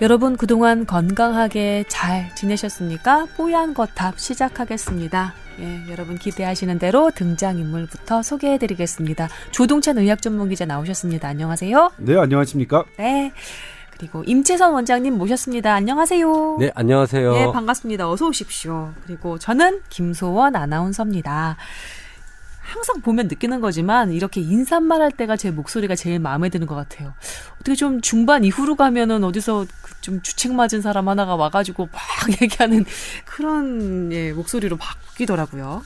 여러분 그동안 건강하게 잘 지내셨습니까? 뽀얀 거탑 시작하겠습니다. 예, 여러분 기대하시는 대로 등장인물부터 소개해드리겠습니다. 조동찬 의학 전문 기자 나오셨습니다. 안녕하세요. 네, 안녕하십니까? 네. 그리고 임채선 원장님 모셨습니다. 안녕하세요. 네, 안녕하세요. 네, 반갑습니다. 어서 오십시오. 그리고 저는 김소원 아나운서입니다. 항상 보면 느끼는 거지만 이렇게 인사말 할 때가 제 목소리가 제일 마음에 드는 것 같아요. 어떻게 좀 중반 이후로 가면은 어디서 그좀 주책 맞은 사람 하나가 와가지고 막 얘기하는 그런 예, 목소리로 바뀌더라고요.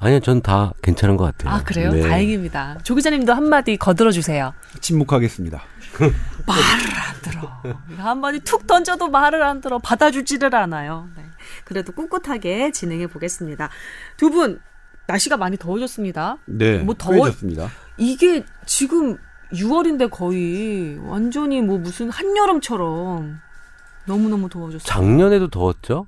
아니요, 전 다 괜찮은 것 같아요. 아 그래요? 네. 다행입니다. 조 기자님도 한마디 거들어 주세요. 침묵하겠습니다. 말을 안 들어. 한마디 툭 던져도 말을 안 들어. 받아주지를 않아요. 네. 그래도 꿋꿋하게 진행해 보겠습니다. 두 분 날씨가 많이 더워졌습니다. 네, 뭐 더워- 더워 졌습니다. 이게 지금 6월인데 거의 완전히 뭐 무슨 한여름처럼 너무너무 더워졌어요. 작년에도 더웠죠?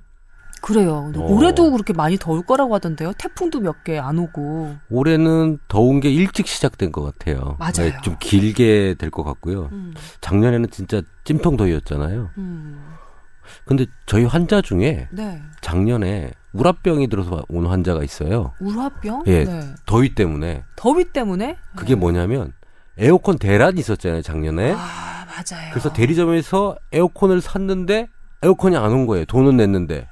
그래요. 어. 올해도 그렇게 많이 더울 거라고 하던데요. 태풍도 몇 개 안 오고. 올해는 더운 게 일찍 시작된 것 같아요. 맞아요. 네, 좀 길게 될 것 같고요. 음, 작년에는 진짜 찜통더위였잖아요. 음, 근데 저희 환자 중에 네. 작년에 우라병이 들어서 온 환자가 있어요. 울화병? 예. 네. 더위 때문에. 더위 때문에? 그게 네. 뭐냐면 에어컨 대란이 있었잖아요, 작년에. 아, 맞아요. 그래서 대리점에서 에어컨을 샀는데 에어컨이 안 온 거예요. 돈은 냈는데.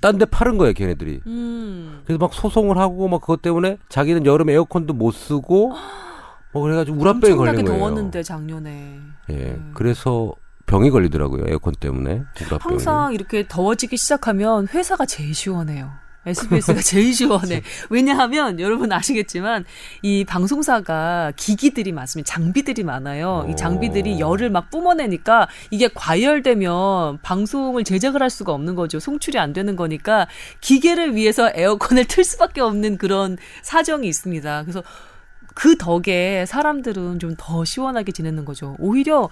딴 데 파는 거예요, 걔네들이. 음. 그래서 막 소송을 하고 막 그것 때문에 자기는 여름 에어컨도 못 쓰고 뭐 그래가지고 우라병이 엄청나게 걸린 거예요. 더웠는데 작년에. 예, 음. 그래서 병이 걸리더라고요 에어컨 때문에. 항상 이렇게 더워지기 시작하면 회사가 제일 시원해요. SBS가 제일 시원해. 왜냐하면 여러분 아시겠지만 이 방송사가 기기들이 많습니다. 장비들이 많아요. 이 장비들이 오. 열을 막 뿜어내니까 이게 과열되면 방송을 제작을 할 수가 없는 거죠. 송출이 안 되는 거니까 기계를 위해서 에어컨을 틀 수밖에 없는 그런 사정이 있습니다. 그래서 그 덕에 사람들은 좀 더 시원하게 지내는 거죠. 오히려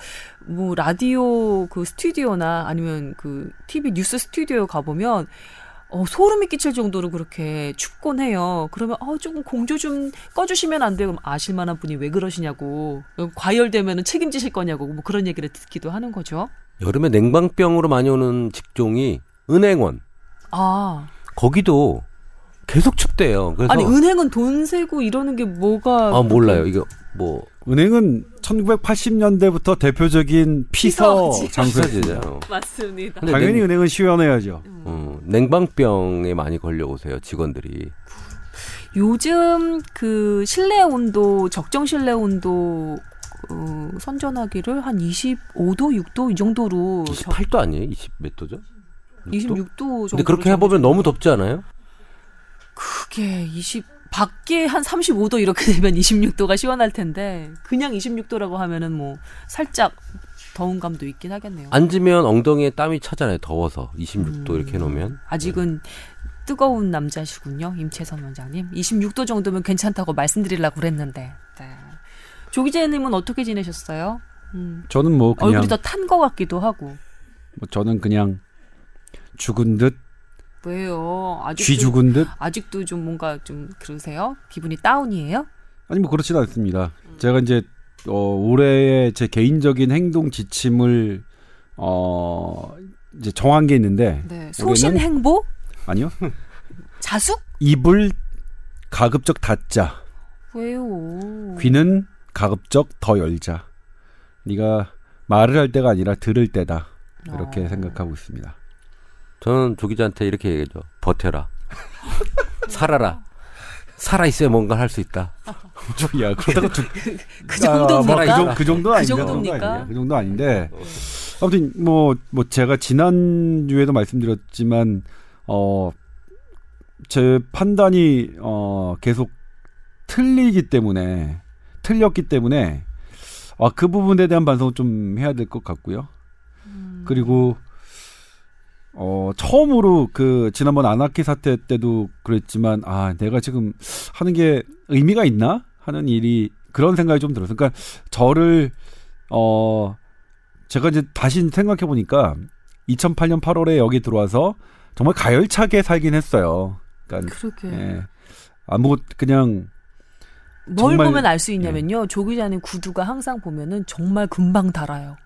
뭐 라디오 그 스튜디오나 아니면 그 TV 뉴스 스튜디오 가보면 어, 소름이 끼칠 정도로 그렇게 춥곤 해요. 그러면 어, 조금 공조 좀 꺼주시면 안 돼요. 그럼 아실 만한 분이 왜 그러시냐고. 과열되면 책임지실 거냐고. 뭐 그런 얘기를 듣기도 하는 거죠. 여름에 냉방병으로 많이 오는 직종이 은행원. 아. 거기도 계속 춥대요. 그래서 아니, 은행은 돈 세고 이러는 게 뭐가. 아 몰라요. 이거 뭐 은행은 1980년대부터 대표적인 피서. 장소였습니다. 비싸지잖아요. 맞습니다. 당연히 냉, 은행은 시원해야죠. 어, 냉방병에 많이 걸려오세요 직원들이. 요즘 그 실내 온도 적정 실내 온도 어, 선전하기를 한 25도, 6도 이 정도로 28도 아니에요? 20 몇 도죠? 26도 정도. 근데 그렇게 해보면 너무 덥지 않아요? 그게 20 밖에 한 35도 이렇게 되면 26도가 시원할 텐데 그냥 26도라고 하면은 뭐 살짝 더운 감도 있긴 하겠네요. 앉으면 엉덩이에 땀이 차잖아요. 더워서 26도 음. 이렇게 해놓으면. 아직은 뜨거운 남자시군요, 임채선 원장님. 26도 정도면 괜찮다고 말씀드리려고 그랬는데. 네. 조 기자님은 어떻게 지내셨어요? 음. 저는 뭐 그냥 얼굴이 더 탄 것 같기도 하고. 뭐 저는 그냥 죽은 듯, 왜요? 아직도 쥐 죽은 듯. 아직도 좀 뭔가 좀 그러세요? 기분이 다운이에요? 아니 뭐 그렇지는 않습니다. 제가 이제 어, 올해의 제 개인적인 행동 지침을 어 이제 정한 게 있는데 네. 소신 행보? 아니요 자숙? 입을 가급적 닫자 왜요? 귀는 가급적 더 열자 네가 말을 할 때가 아니라 들을 때다 이렇게 어. 생각하고 있습니다. 저는 조 기자한테 이렇게 얘기하죠. 버텨라. 살아라. 살아있어야 뭔가 할 수 있다. 야 그렇다고 죽- 그 아, 뭐 정도입니까? 그, 정, 그 정도 그 아닌데 정도입니까? 그 정도 아닌데 아무튼 뭐뭐 제가 지난 주에도 말씀드렸지만 어 제 판단이 어 계속 틀리기 때문에 틀렸기 때문에 아그 부분에 대한 반성을 좀 해야 될 것 같고요. 음. 그리고 어 처음으로 그 지난번 아나키 사태 때도 그랬지만 아 내가 지금 하는 게 의미가 있나 하는 일이 그런 생각이 좀 들었어요. 그러니까 저를 어 제가 이제 다시 생각해 보니까 2008년 8월에 여기 들어와서 정말 가열차게 살긴 했어요. 그러니까 그러게. 예. 아무것 그냥 뭘 정말- 보면 알 수 있냐면요. 조 기자님 구두가 항상 보면은 정말 금방 달아요.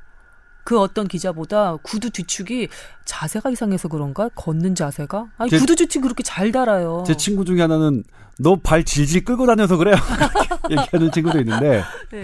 그 어떤 기자보다 구두 뒤축이 자세가 이상해서 그런가? 걷는 자세가? 아니 제- 구두 뒤축 그렇게 잘 달아요. 제 친구 중에 하나는 너 발 질질 끌고 다녀서 그래요. 얘기하는 친구도 있는데 네.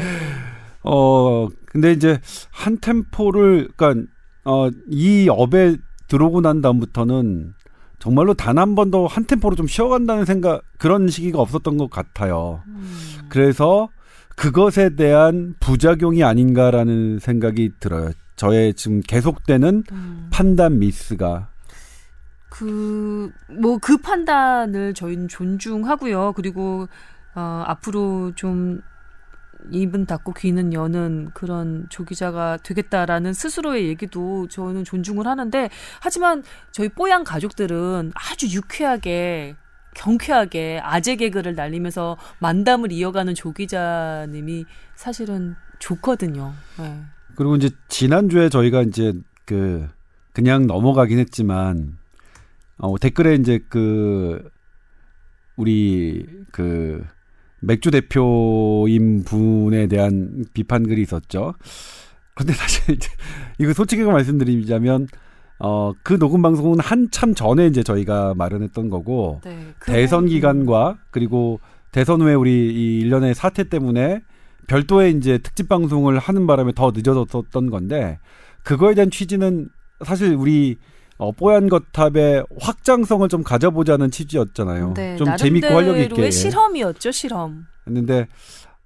어 근데 이제 한 템포를 그러니까 어이 업에 들어오고 난 다음부터는 정말로 단 한 번도 한 템포로 좀 쉬어간다는 생각 그런 시기가 없었던 것 같아요. 음. 그래서 그것에 대한 부작용이 아닌가라는 생각이 들어요. 저의 지금 계속되는 음. 판단 미스가 그, 뭐, 그 판단을 저희는 존중하고요. 그리고, 어, 앞으로 좀 입은 닫고 귀는 여는 그런 조기자가 되겠다라는 스스로의 얘기도 저는 존중을 하는데, 하지만 저희 뽀얀 가족들은 아주 유쾌하게, 경쾌하게 아재 개그를 날리면서 만담을 이어가는 조기자님이 사실은 좋거든요. 네. 그리고 이제 지난주에 저희가 이제 그 그냥 넘어가긴 했지만 어 댓글에 이제 그 우리 그 맥주 대표인 분에 대한 비판 글이 있었죠. 근데 사실 이제 이거 솔직히 말씀드리자면 어 그 녹음 방송은 한참 전에 이제 저희가 마련했던 거고 네. 그 대선 기간과 그리고 대선 후에 우리 이 일련의 사태 때문에 별도의 이제 특집 방송을 하는 바람에 더 늦어졌었던 건데 그거에 대한 취지는 사실 우리 어, 뽀얀 거탑의 확장성을 좀 가져보자는 취지였잖아요. 네, 좀 재밌고 활력 있게 실험이었죠, 실험. 했는데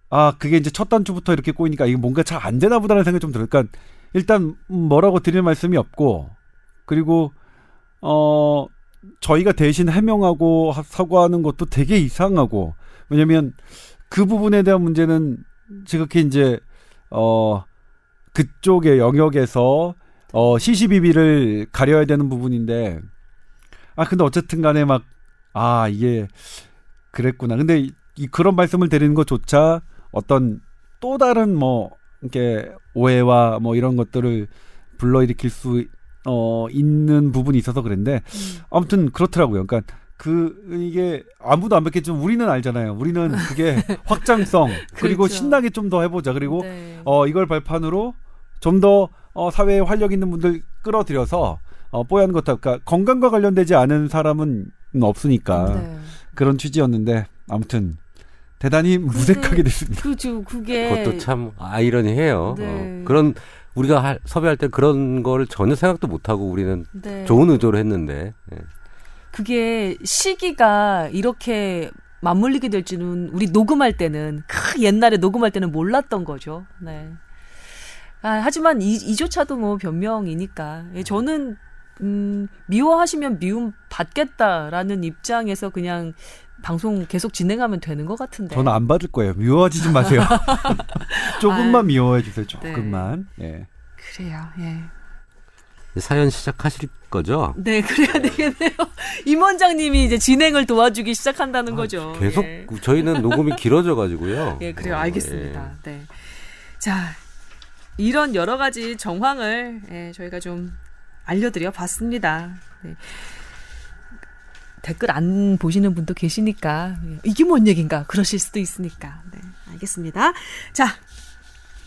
아 그게 이제 첫 단추부터 이렇게 꼬이니까 이게 뭔가 잘 안 되나 보다는 생각이 좀 들어요. 그러니까 일단 뭐라고 드릴 말씀이 없고 그리고 어 저희가 대신 해명하고 하- 사과하는 것도 되게 이상하고 왜냐면 그 부분에 대한 문제는 지극히 이제 어 그쪽의 영역에서 어 시시비비를 가려야 되는 부분인데 아 근데 어쨌든 간에 막 아 이게 그랬구나. 근데 이, 이 그런 말씀을 드리는 것조차 어떤 또 다른 뭐 이렇게 오해와 뭐 이런 것들을 불러일으킬 수 어, 있는 부분이 있어서 그랬는데 음. 아무튼 그렇더라고요. 그러니까 그 이게 아무도 안 뵙겠지만 우리는 알잖아요. 우리는 그게 확장성 그리고 그렇죠. 신나게 좀 더 해보자. 그리고 네. 어 이걸 발판으로 좀 더 어, 사회에 활력 있는 분들 끌어들여서 어, 뽀얀 것 그러니까 건강과 관련되지 않은 사람은 없으니까 네. 그런 취지였는데 아무튼 대단히 무색하게 됐습니다. 그죠, 그게. 그것도 참 아이러니해요. 네. 어, 그런 우리가 할, 섭외할 때 그런 거를 전혀 생각도 못 하고 우리는 네. 좋은 의도로 했는데 예. 그게 시기가 이렇게 맞물리게 될 줄은 우리 녹음할 때는 크 옛날에 녹음할 때는 몰랐던 거죠. 네. 아, 하지만 이, 이조차도 뭐 변명이니까 예, 저는 음, 미워하시면 미움 받겠다라는 입장에서 그냥 방송 계속 진행하면 되는 것 같은데. 저는 안 받을 거예요. 미워하지 좀 마세요. 조금만 아유. 미워해 주세요. 조금만. 예. 그래요. 예. 사연 시작하실 거죠? 네, 그래야 되겠네요. 임 원장님이 이제 진행을 도와주기 시작한다는 거죠. 아, 계속 예. 저희는 녹음이 길어져 가지고요. 예, 그래요. 어, 알겠습니다. 네. 자, 이런 여러 가지 정황을 예, 저희가 좀 알려드려 봤습니다. 네. 댓글 안 보시는 분도 계시니까 예, 이게 뭔 얘긴가 그러실 수도 있으니까 네, 알겠습니다. 자,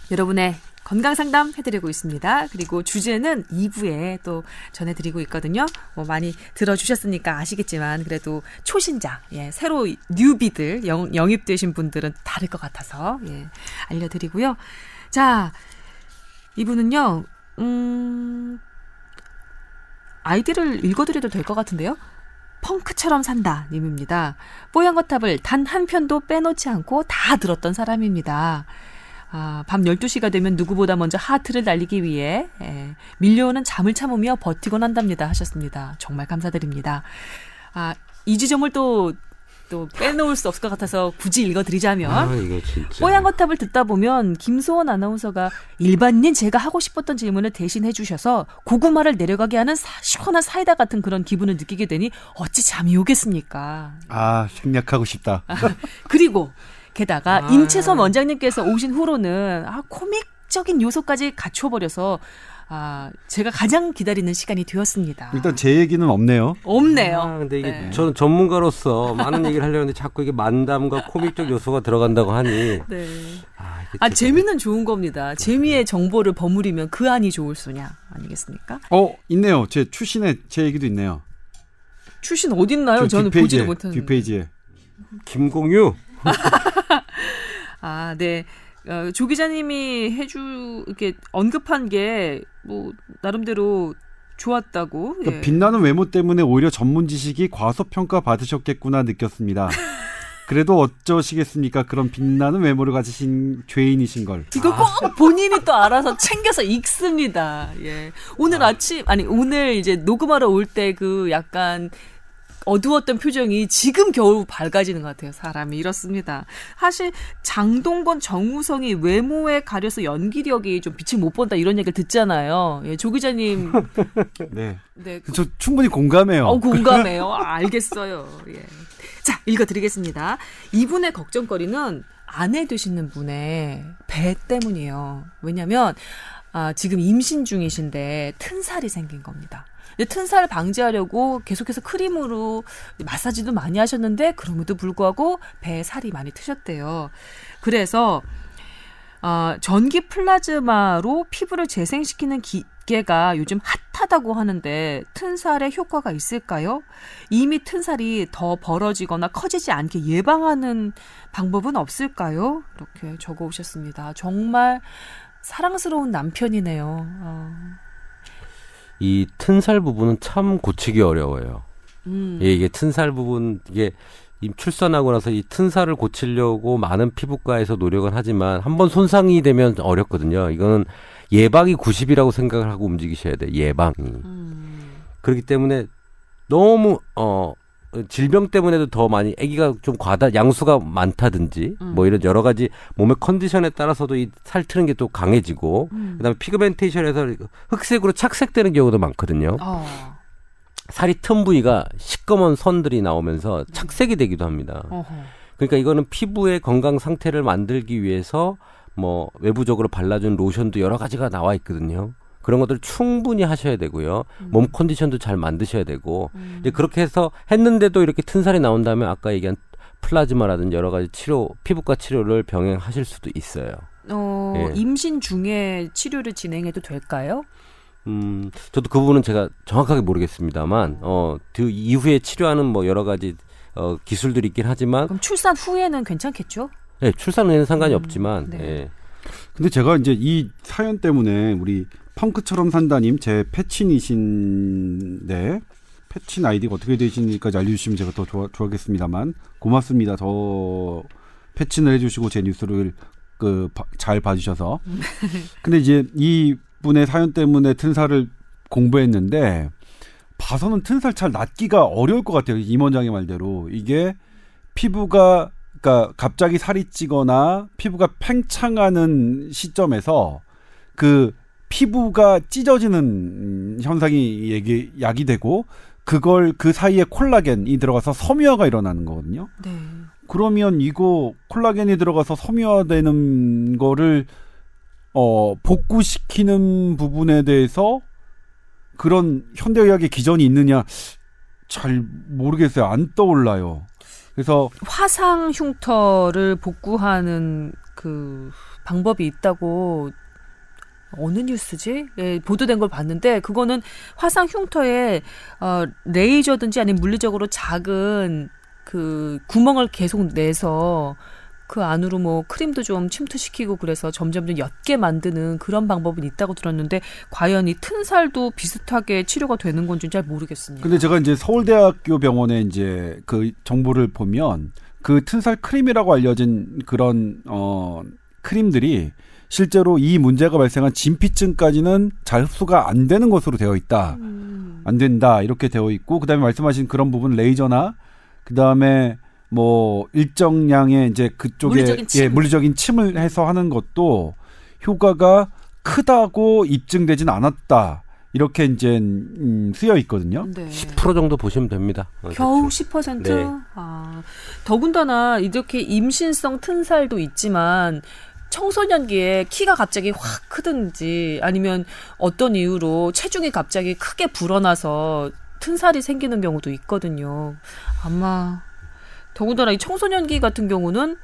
여러분의 건강 상담 해드리고 있습니다. 그리고 주제는 2부에 또 전해드리고 있거든요. 뭐 많이 들어주셨으니까 아시겠지만 그래도 초신자, 예, 새로 뉴비들 영, 영입되신 분들은 다를 것 같아서 예, 알려드리고요. 자, 이분은요, 음, 아이디를 읽어드려도 될 것 같은데요. 펑크처럼 산다 님입니다. 뽀얀 거탑을 단 한 편도 빼놓지 않고 다 들었던 사람입니다. 아, 밤 12시가 되면 누구보다 먼저 하트를 날리기 위해 예, 밀려오는 잠을 참으며 버티곤 한답니다 하셨습니다. 정말 감사드립니다. 아, 이 지점을 또, 또 빼놓을 수 없을 것 같아서 굳이 읽어드리자면 아, 이거 진짜. 뽀얀 거탑을 듣다 보면 김소원 아나운서가 일반인 제가 하고 싶었던 질문을 대신 해주셔서 고구마를 내려가게 하는 사- 시원한 사이다 같은 그런 기분을 느끼게 되니 어찌 잠이 오겠습니까? 아, 생략하고 싶다. 그리고 게다가 아. 임채선 원장님께서 오신 후로는 아 코믹적인 요소까지 갖춰버려서 아, 제가 가장 기다리는 시간이 되었습니다. 일단 제 얘기는 없네요. 없네요. 아, 근데 이게 네. 저는 전문가로서 많은 얘기를 하려는데 자꾸 이게 만담과 코믹적 요소가 들어간다고 하니 네. 아, 아, 재미는 좋은 겁니다. 재미의 정보를 버무리면 그 안이 좋을 수냐 아니겠습니까? 어 있네요. 제 출신에 제 얘기도 있네요. 출신 어딨나요? 저 저는 뒷페이지에, 보지를 못하는. 뒷페이지에. 김공유 아, 네. 어, 조 기자님이 해주 이렇게 언급한 게 뭐 나름대로 좋았다고. 그러니까 예. 빛나는 외모 때문에 오히려 전문 지식이 과소평가 받으셨겠구나 느꼈습니다. 그래도 어쩌시겠습니까? 그런 빛나는 외모를 가지신 죄인이신 걸. 이거 꼭 본인이 또 알아서 챙겨서 읽습니다. 예. 오늘 아. 침 아니 오늘 이제 녹음하러 올 때 그 약간 어두웠던 표정이 지금 겨우 밝아지는 것 같아요. 사람이 이렇습니다. 사실 장동건, 정우성이 외모에 가려서 연기력이 좀 빛을 못 본다 이런 얘기를 듣잖아요. 예, 조 기자님, 네. 네, 저 충분히 공감해요. 어, 공감해요. 아, 알겠어요. 예. 자, 읽어드리겠습니다. 이분의 걱정거리는 아내 되시는 분의 배 때문이에요. 왜냐면, 아, 지금 임신 중이신데 튼살이 생긴 겁니다. 근데 튼살 방지하려고 계속해서 크림으로 마사지도 많이 하셨는데 그럼에도 불구하고 배에 살이 많이 트셨대요. 그래서 어, 전기 플라즈마로 피부를 재생시키는 기계가 요즘 핫하다고 하는데 튼살에 효과가 있을까요? 이미 튼살이 더 벌어지거나 커지지 않게 예방하는 방법은 없을까요? 이렇게 적어 오셨습니다. 정말 사랑스러운 남편이네요. 어. 이 튼살 부분은 참 고치기 어려워요. 음. 예, 이게 튼살 부분 이게 임 출산하고 나서 이 튼살을 고치려고 많은 피부과에서 노력은 하지만 한번 손상이 되면 어렵거든요. 이거는 예방이 90이라고 생각을 하고 움직이셔야 돼요. 예방이. 음. 그렇기 때문에 너무 어 질병 때문에도 더 많이 아기가 좀 과다 양수가 많다든지 음. 뭐 이런 여러 가지 몸의 컨디션에 따라서도 이 살트는 게 또 강해지고 음. 그다음에 피그멘테이션에서 흑색으로 착색되는 경우도 많거든요. 어. 살이 튼 부위가 시꺼먼 선들이 나오면서 착색이 되기도 합니다. 어허. 그러니까 이거는 피부의 건강 상태를 만들기 위해서 뭐 외부적으로 발라준 로션도 여러 가지가 나와 있거든요. 그런 것들을 충분히 하셔야 되고요. 몸 컨디션도 잘 만드셔야 되고 음. 이제 그렇게 해서 했는데도 이렇게 튼살이 나온다면 아까 얘기한 플라즈마라든지 여러 가지 치료 피부과 치료를 병행하실 수도 있어요. 어, 예. 임신 중에 치료를 진행해도 될까요? 음, 저도 그 부분은 제가 정확하게 모르겠습니다만, 어, 그 이후에 치료하는 뭐 여러 가지 어, 기술들이 있긴 하지만, 그럼 출산 후에는 괜찮겠죠? 예, 출산 후에는 상관이 음, 없지만, 네. 예. 근데 제가 이제 이 사연 때문에 우리 펑크처럼 산다님 제 패친이신데 패친 아이디가 어떻게 되시는지까지 알려주시면 제가 더 좋아, 좋아하겠습니다만 고맙습니다. 더 패친을 해주시고 제 뉴스를 그 잘 봐주셔서. 근데 이제 이 분의 사연 때문에 튼살을 공부했는데 봐서는 튼살 잘 낫기가 어려울 것 같아요. 임 원장의 말대로 이게 피부가 그러니까 갑자기 살이 찌거나 피부가 팽창하는 시점에서 그 피부가 찢어지는 음, 현상이 얘기 약이 되고 그걸 그 사이에 콜라겐이 들어가서 섬유화가 일어나는 거거든요. 네. 그러면 이거 콜라겐이 들어가서 섬유화되는 거를 어 복구시키는 부분에 대해서 그런 현대의학의 기전이 있느냐 잘 모르겠어요. 안 떠올라요. 그래서 화상 흉터를 복구하는 그 방법이 있다고 어느 뉴스지? 예, 보도된 걸 봤는데 그거는 화상 흉터에 어, 레이저든지 아니면 물리적으로 작은 그 구멍을 계속 내서 그 안으로 뭐 크림도 좀 침투시키고 그래서 점점 좀 옅게 만드는 그런 방법은 있다고 들었는데 과연 이 튼살도 비슷하게 치료가 되는 건지 잘 모르겠습니다. 근데 제가 이제 서울대학교 병원에 이제 그 정보를 보면 그 튼살 크림이라고 알려진 그런 어 크림들이 실제로 이 문제가 발생한 진피층까지는 잘 흡수가 안 되는 것으로 되어 있다. 음. 안 된다. 이렇게 되어 있고 그다음에 말씀하신 그런 부분 레이저나 그다음에 뭐 일정량의 이제 그쪽에 물리적인 침. 예, 물리적인 침을 해서 하는 것도 효과가 크다고 입증되진 않았다. 이렇게 이제 음, 쓰여 있거든요. 네. 10% 정도 보시면 됩니다. 어, 겨우 대충. 10%? 네. 아, 더군다나 이렇게 임신성 튼살도 있지만 청소년기에 키가 갑자기 확 크든지 아니면 어떤 이유로 체중이 갑자기 크게 불어나서 튼살이 생기는 경우도 있거든요. 아마 더군다나 이 청소년기 같은 경우는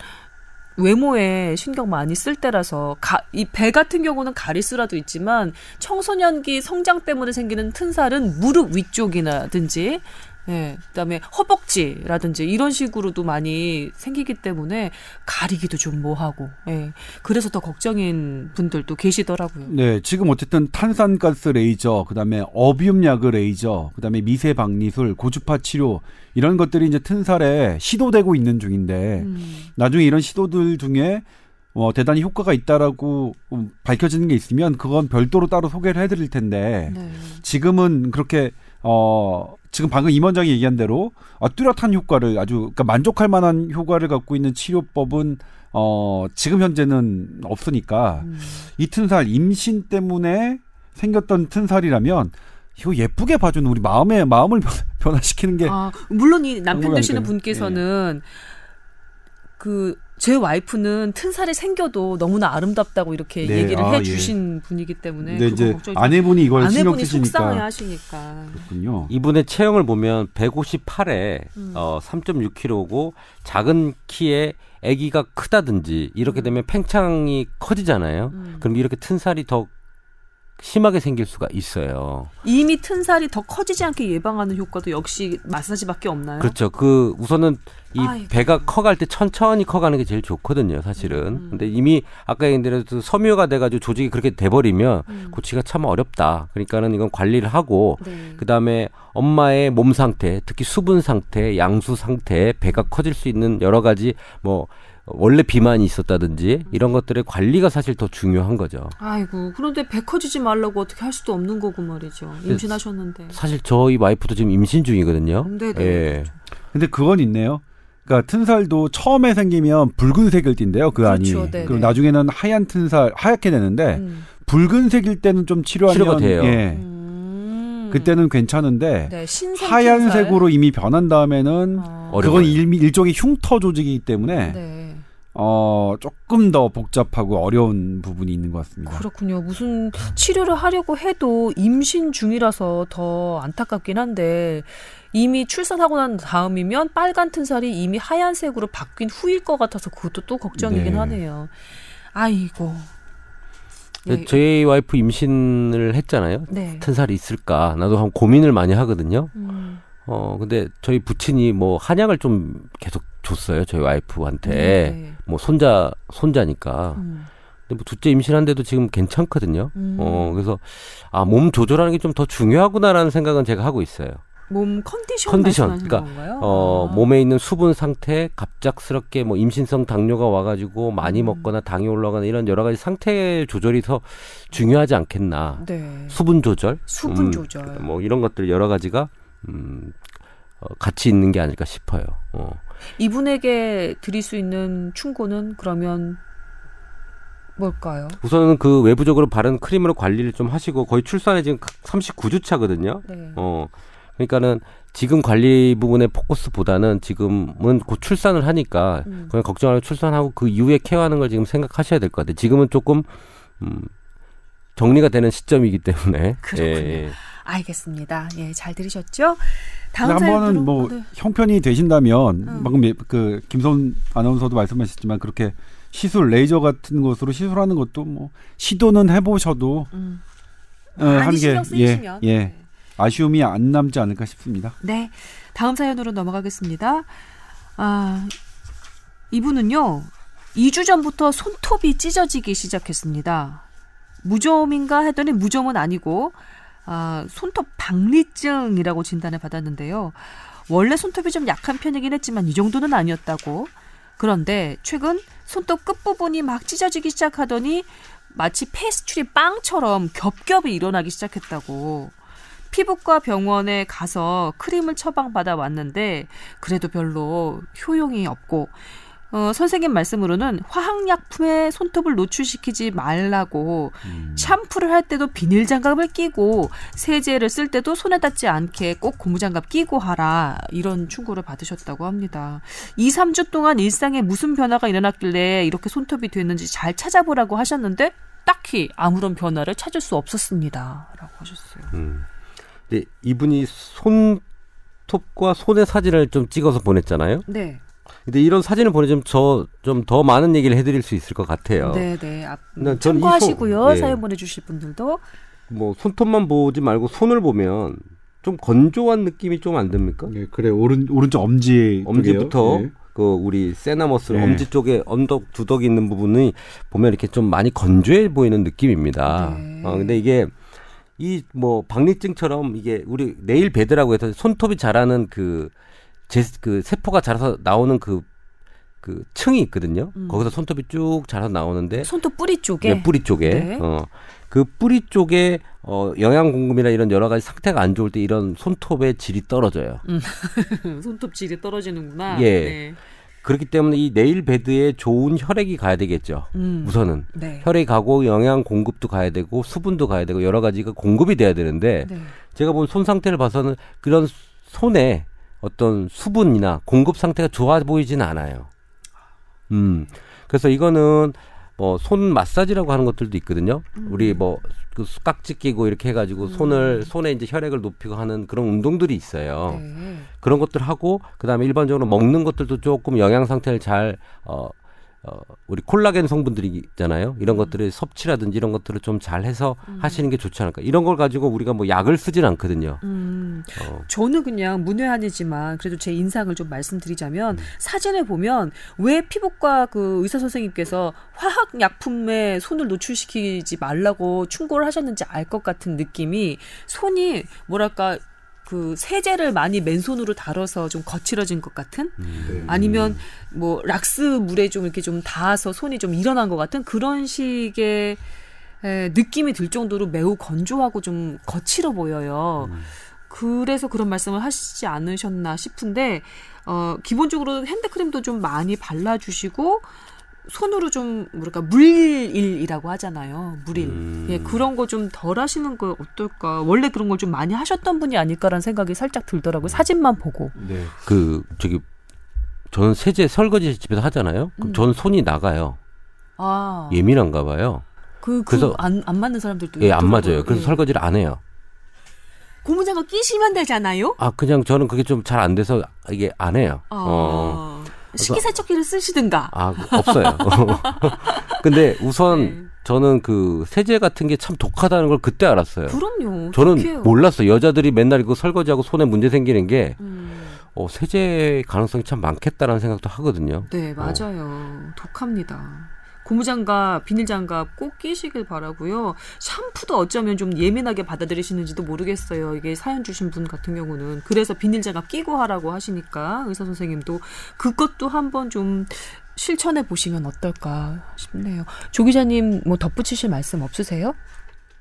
외모에 신경 많이 쓸 때라서 이 배 같은 경우는 가리수라도 있지만 청소년기 성장 때문에 생기는 튼살은 무릎 위쪽이나든지 예, 그다음에 허벅지라든지 이런 식으로도 많이 생기기 때문에 가리기도 좀 뭐하고, 예, 그래서 더 걱정인 분들도 계시더라고요. 네, 지금 어쨌든 탄산가스 레이저, 그다음에 어비움 약을 레이저, 그다음에 미세 박리술, 고주파 치료 이런 것들이 이제 튼살에 시도되고 있는 중인데 음. 나중에 이런 시도들 중에 어, 대단히 효과가 있다라고 음, 밝혀지는 게 있으면 그건 별도로 따로 소개를 해드릴 텐데 네. 지금은 그렇게 어 지금 방금 임 원장이 얘기한 대로 어, 뚜렷한 효과를 아주 그러니까 만족할 만한 효과를 갖고 있는 치료법은 어 지금 현재는 없으니까 음. 이 튼살 임신 때문에 생겼던 튼살이라면 이거 예쁘게 봐주는 우리 마음의 마음을 변화시키는 게 아, 물론 이 남편 되시는 분께서는 예. 그 제 와이프는 튼살이 생겨도 너무나 아름답다고 이렇게 네. 얘기를 아, 해주신 예. 분이기 때문에 네, 이제 아내분이 이걸 아내분이 속상해 하시니까 그렇군요. 이분의 체형을 보면 158에 음. 어, 3.6kg고 작은 키에 아기가 크다든지 이렇게 음. 되면 팽창이 커지잖아요. 음. 그럼 이렇게 튼살이 더 심하게 생길 수가 있어요. 이미 튼 살이 더 커지지 않게 예방하는 효과도 역시 마사지밖에 없나요? 그렇죠. 그 우선은 이 아이고. 배가 커갈 때 천천히 커가는 게 제일 좋거든요, 사실은. 음. 근데 이미 아까 얘기한 대로 섬유가 돼가지고 조직이 그렇게 돼버리면 음. 고치기가 참 어렵다. 그러니까는 이건 관리를 하고 네. 그 다음에 엄마의 몸 상태, 특히 수분 상태, 양수 상태, 배가 커질 수 있는 여러 가지 뭐 원래 비만이 있었다든지 이런 것들의 관리가 사실 더 중요한 거죠. 아이고 그런데 배 커지지 말라고 어떻게 할 수도 없는 거고 말이죠. 임신하셨는데. 사실 저희 와이프도 지금 임신 중이거든요. 네, 네. 예. 그렇죠. 근데 그건 있네요. 그러니까 튼살도 처음에 생기면 붉은색일 땐데요, 그 그렇죠, 안이. 네네. 그리고 나중에는 하얀 튼살 하얗게 되는데 음. 붉은색일 때는 좀 치료하면 치료가 돼요. 예. 음. 그때는 괜찮은데 네, 하얀색으로 이미 변한 다음에는 아. 그건 일, 일종의 흉터 조직이기 때문에 네. 어, 조금 더 복잡하고 어려운 부분이 있는 것 같습니다. 그렇군요. 무슨 치료를 하려고 해도 임신 중이라서 더 안타깝긴 한데 이미 출산하고 난 다음이면 빨간 튼살이 이미 하얀색으로 바뀐 후일 것 같아서 그것도 또 걱정이긴 네. 하네요. 아이고. 네. 저희 와이프 임신을 했잖아요. 네. 튼살이 있을까? 나도 한 고민을 많이 하거든요. 음. 어, 근데 저희 부친이 뭐 한약을 좀 계속 줬어요. 저희 와이프한테. 네. 뭐 손자, 손자니까. 음. 근데 뭐 둘째 임신한데도 지금 괜찮거든요. 음. 어, 그래서 아, 몸 조절하는 게 좀 더 중요하구나라는 생각은 제가 하고 있어요. 몸 컨디션 컨디션 그러니까 건가요? 어 아. 몸에 있는 수분 상태 갑작스럽게 뭐 임신성 당뇨가 와가지고 많이 음. 먹거나 당이 올라가는 이런 여러 가지 상태 조절이 더 중요하지 않겠나 네. 수분 조절 수분 음, 조절 뭐 이런 것들 여러 가지가 음, 어, 같이 있는 게 아닐까 싶어요. 어. 이분에게 드릴 수 있는 충고는 그러면 뭘까요? 우선은 그 외부적으로 바른 크림으로 관리를 좀 하시고 거의 출산에 지금 39주 차거든요. 네. 어. 그러니까는 지금 관리 부분의 포커스보다는 지금은 곧 출산을 하니까 음. 그냥 걱정 하고 출산하고 그 이후에 케어하는 걸 지금 생각하셔야 될 것 같아요. 지금은 조금 음 정리가 되는 시점이기 때문에. 그렇군요. 예, 예. 알겠습니다. 예, 잘 들으셨죠? 다음 한 번은 뭐 네. 형편이 되신다면 음. 방금 그 김선 아나운서도 말씀하셨지만 그렇게 시술 레이저 같은 것으로 시술하는 것도 뭐 시도는 해보셔도 음. 어, 한게 예, 예. 네. 아쉬움이 안 남지 않을까 싶습니다. 네, 다음 사연으로 넘어가겠습니다. 아 이분은요 2주 전부터 손톱이 찢어지기 시작했습니다. 무좀인가 했더니 무좀은 아니고 아, 손톱 박리증이라고 진단을 받았는데요. 원래 손톱이 좀 약한 편이긴 했지만 이 정도는 아니었다고. 그런데 최근 손톱 끝부분이 막 찢어지기 시작하더니 마치 페스츄리 빵처럼 겹겹이 일어나기 시작했다고. 피부과 병원에 가서 크림을 처방받아 왔는데 그래도 별로 효용이 없고 어, 선생님 말씀으로는 화학약품에 손톱을 노출시키지 말라고 음. 샴푸를 할 때도 비닐 장갑을 끼고 세제를 쓸 때도 손에 닿지 않게 꼭 고무장갑 끼고 하라 이런 충고를 받으셨다고 합니다. 2, 3주 동안 일상에 무슨 변화가 일어났길래 이렇게 손톱이 됐는지 잘 찾아보라고 하셨는데 딱히 아무런 변화를 찾을 수 없었습니다라고 하셨어요. 음. 근데 이분이 손톱과 손의 사진을 좀 찍어서 보냈잖아요. 네. 근데 이런 사진을 보내주면 저 좀 더 많은 얘기를 해드릴 수 있을 것 같아요. 네, 네. 앞, 난 전이 참고하시고요. 손- 예. 사연 보내주실 분들도 뭐 손톱만 보지 말고 손을 보면 좀 건조한 느낌이 좀 안 듭니까? 네, 그래 오른 오른쪽 엄지 엄지부터. 예. 그 우리 thenar muscle 네. 엄지 쪽에 언덕 두덕이 있는 부분이 보면 이렇게 좀 많이 건조해 보이는 느낌입니다. 네. 어 근데 이게 이 뭐 박리증처럼 이게 우리 nail bed라고 해서 손톱이 자라는 그 제, 그 세포가 자라서 나오는 그, 그 층이 있거든요. 음. 거기서 손톱이 쭉 자라서 나오는데 손톱 뿌리 쪽에 네, 뿌리 쪽에 네. 어. 그 뿌리 쪽에 어 영양 공급이나 이런 여러 가지 상태가 안 좋을 때 이런 손톱의 질이 떨어져요. 손톱 질이 떨어지는구나. 예. 네. 그렇기 때문에 이 네일 베드에 좋은 혈액이 가야 되겠죠. 음. 우선은 네. 혈액이 가고 영양 공급도 가야 되고 수분도 가야 되고 여러 가지가 공급이 돼야 되는데 네. 제가 본 손 상태를 봐서는 그런 손에 어떤 수분이나 공급 상태가 좋아 보이지는 않아요. 음. 그래서 이거는 뭐 손 마사지라고 하는 것들도 있거든요. 우리 뭐 그 깍지 끼고 이렇게 해가지고 손을 손에 이제 혈액을 높이고 하는 그런 운동들이 있어요. 네. 그런 것들 하고 그다음에 일반적으로 먹는 것들도 조금 영양 상태를 잘 어, 어, 우리 콜라겐 성분들이 있잖아요. 이런 것들을 섭취라든지 이런 것들을 좀 잘 해서 하시는 게 좋지 않을까. 이런 걸 가지고 우리가 뭐 약을 쓰진 않거든요. 음, 어. 저는 그냥 문외한이지만 그래도 제 인상을 좀 말씀드리자면 음. 사진을 보면 왜 피부과 그 의사 선생님께서 화학 약품에 손을 노출시키지 말라고 충고를 하셨는지 알 것 같은 느낌이 손이 뭐랄까 그 세제를 많이 맨손으로 다뤄서 좀 거칠어진 것 같은 네. 아니면 뭐 락스 물에 좀 이렇게 좀 닿아서 손이 좀 일어난 것 같은 그런 식의 에, 느낌이 들 정도로 매우 건조하고 좀 거칠어 보여요. 그래서 그런 말씀을 하시지 않으셨나 싶은데 어 기본적으로 핸드크림도 좀 많이 발라주시고 손으로 좀 뭐랄까 물일이라고 하잖아요. 물일. 음. 예, 그런 거 좀 덜 하시는 거 어떨까? 원래 그런 걸 좀 많이 하셨던 분이 아닐까라는 생각이 살짝 들더라고요. 사진만 보고. 네. 그 저기 저는 세제 설거지 집에서 하잖아요. 그럼 음. 저는 손이 나가요. 아, 예민한가 봐요. 그, 그래서- 그, 안, 안 맞는 사람들도 예, 안. 맞아요. 그래서 예. 설거지를 안 해요. 고무장갑 끼시면 되잖아요? 아, 그냥 저는 그게 좀 잘 안 돼서 이게 안 해요. 아, 어. 식기세척기를 쓰시든가. 아, 없어요. 근데 우선 네. 저는 그 세제 같은 게 참 독하다는 걸 그때 알았어요. 그럼요. 저는 독해요. 몰랐어요. 여자들이 맨날 이거 설거지하고 손에 문제 생기는 게 음, 어, 세제 가능성이 참 많겠다라는 생각도 하거든요. 네, 맞아요. 독합니다. 고무장갑, 비닐장갑 꼭 끼시길 바라고요. 샴푸도 어쩌면 좀 예민하게 받아들이시는지도 모르겠어요. 이게 사연 주신 분 같은 경우는 그래서 비닐장갑 끼고 하라고 하시니까 의사 선생님도 그것도 한번 좀 실천해 보시면 어떨까 싶네요. 조 기자님 뭐 덧붙이실 말씀 없으세요?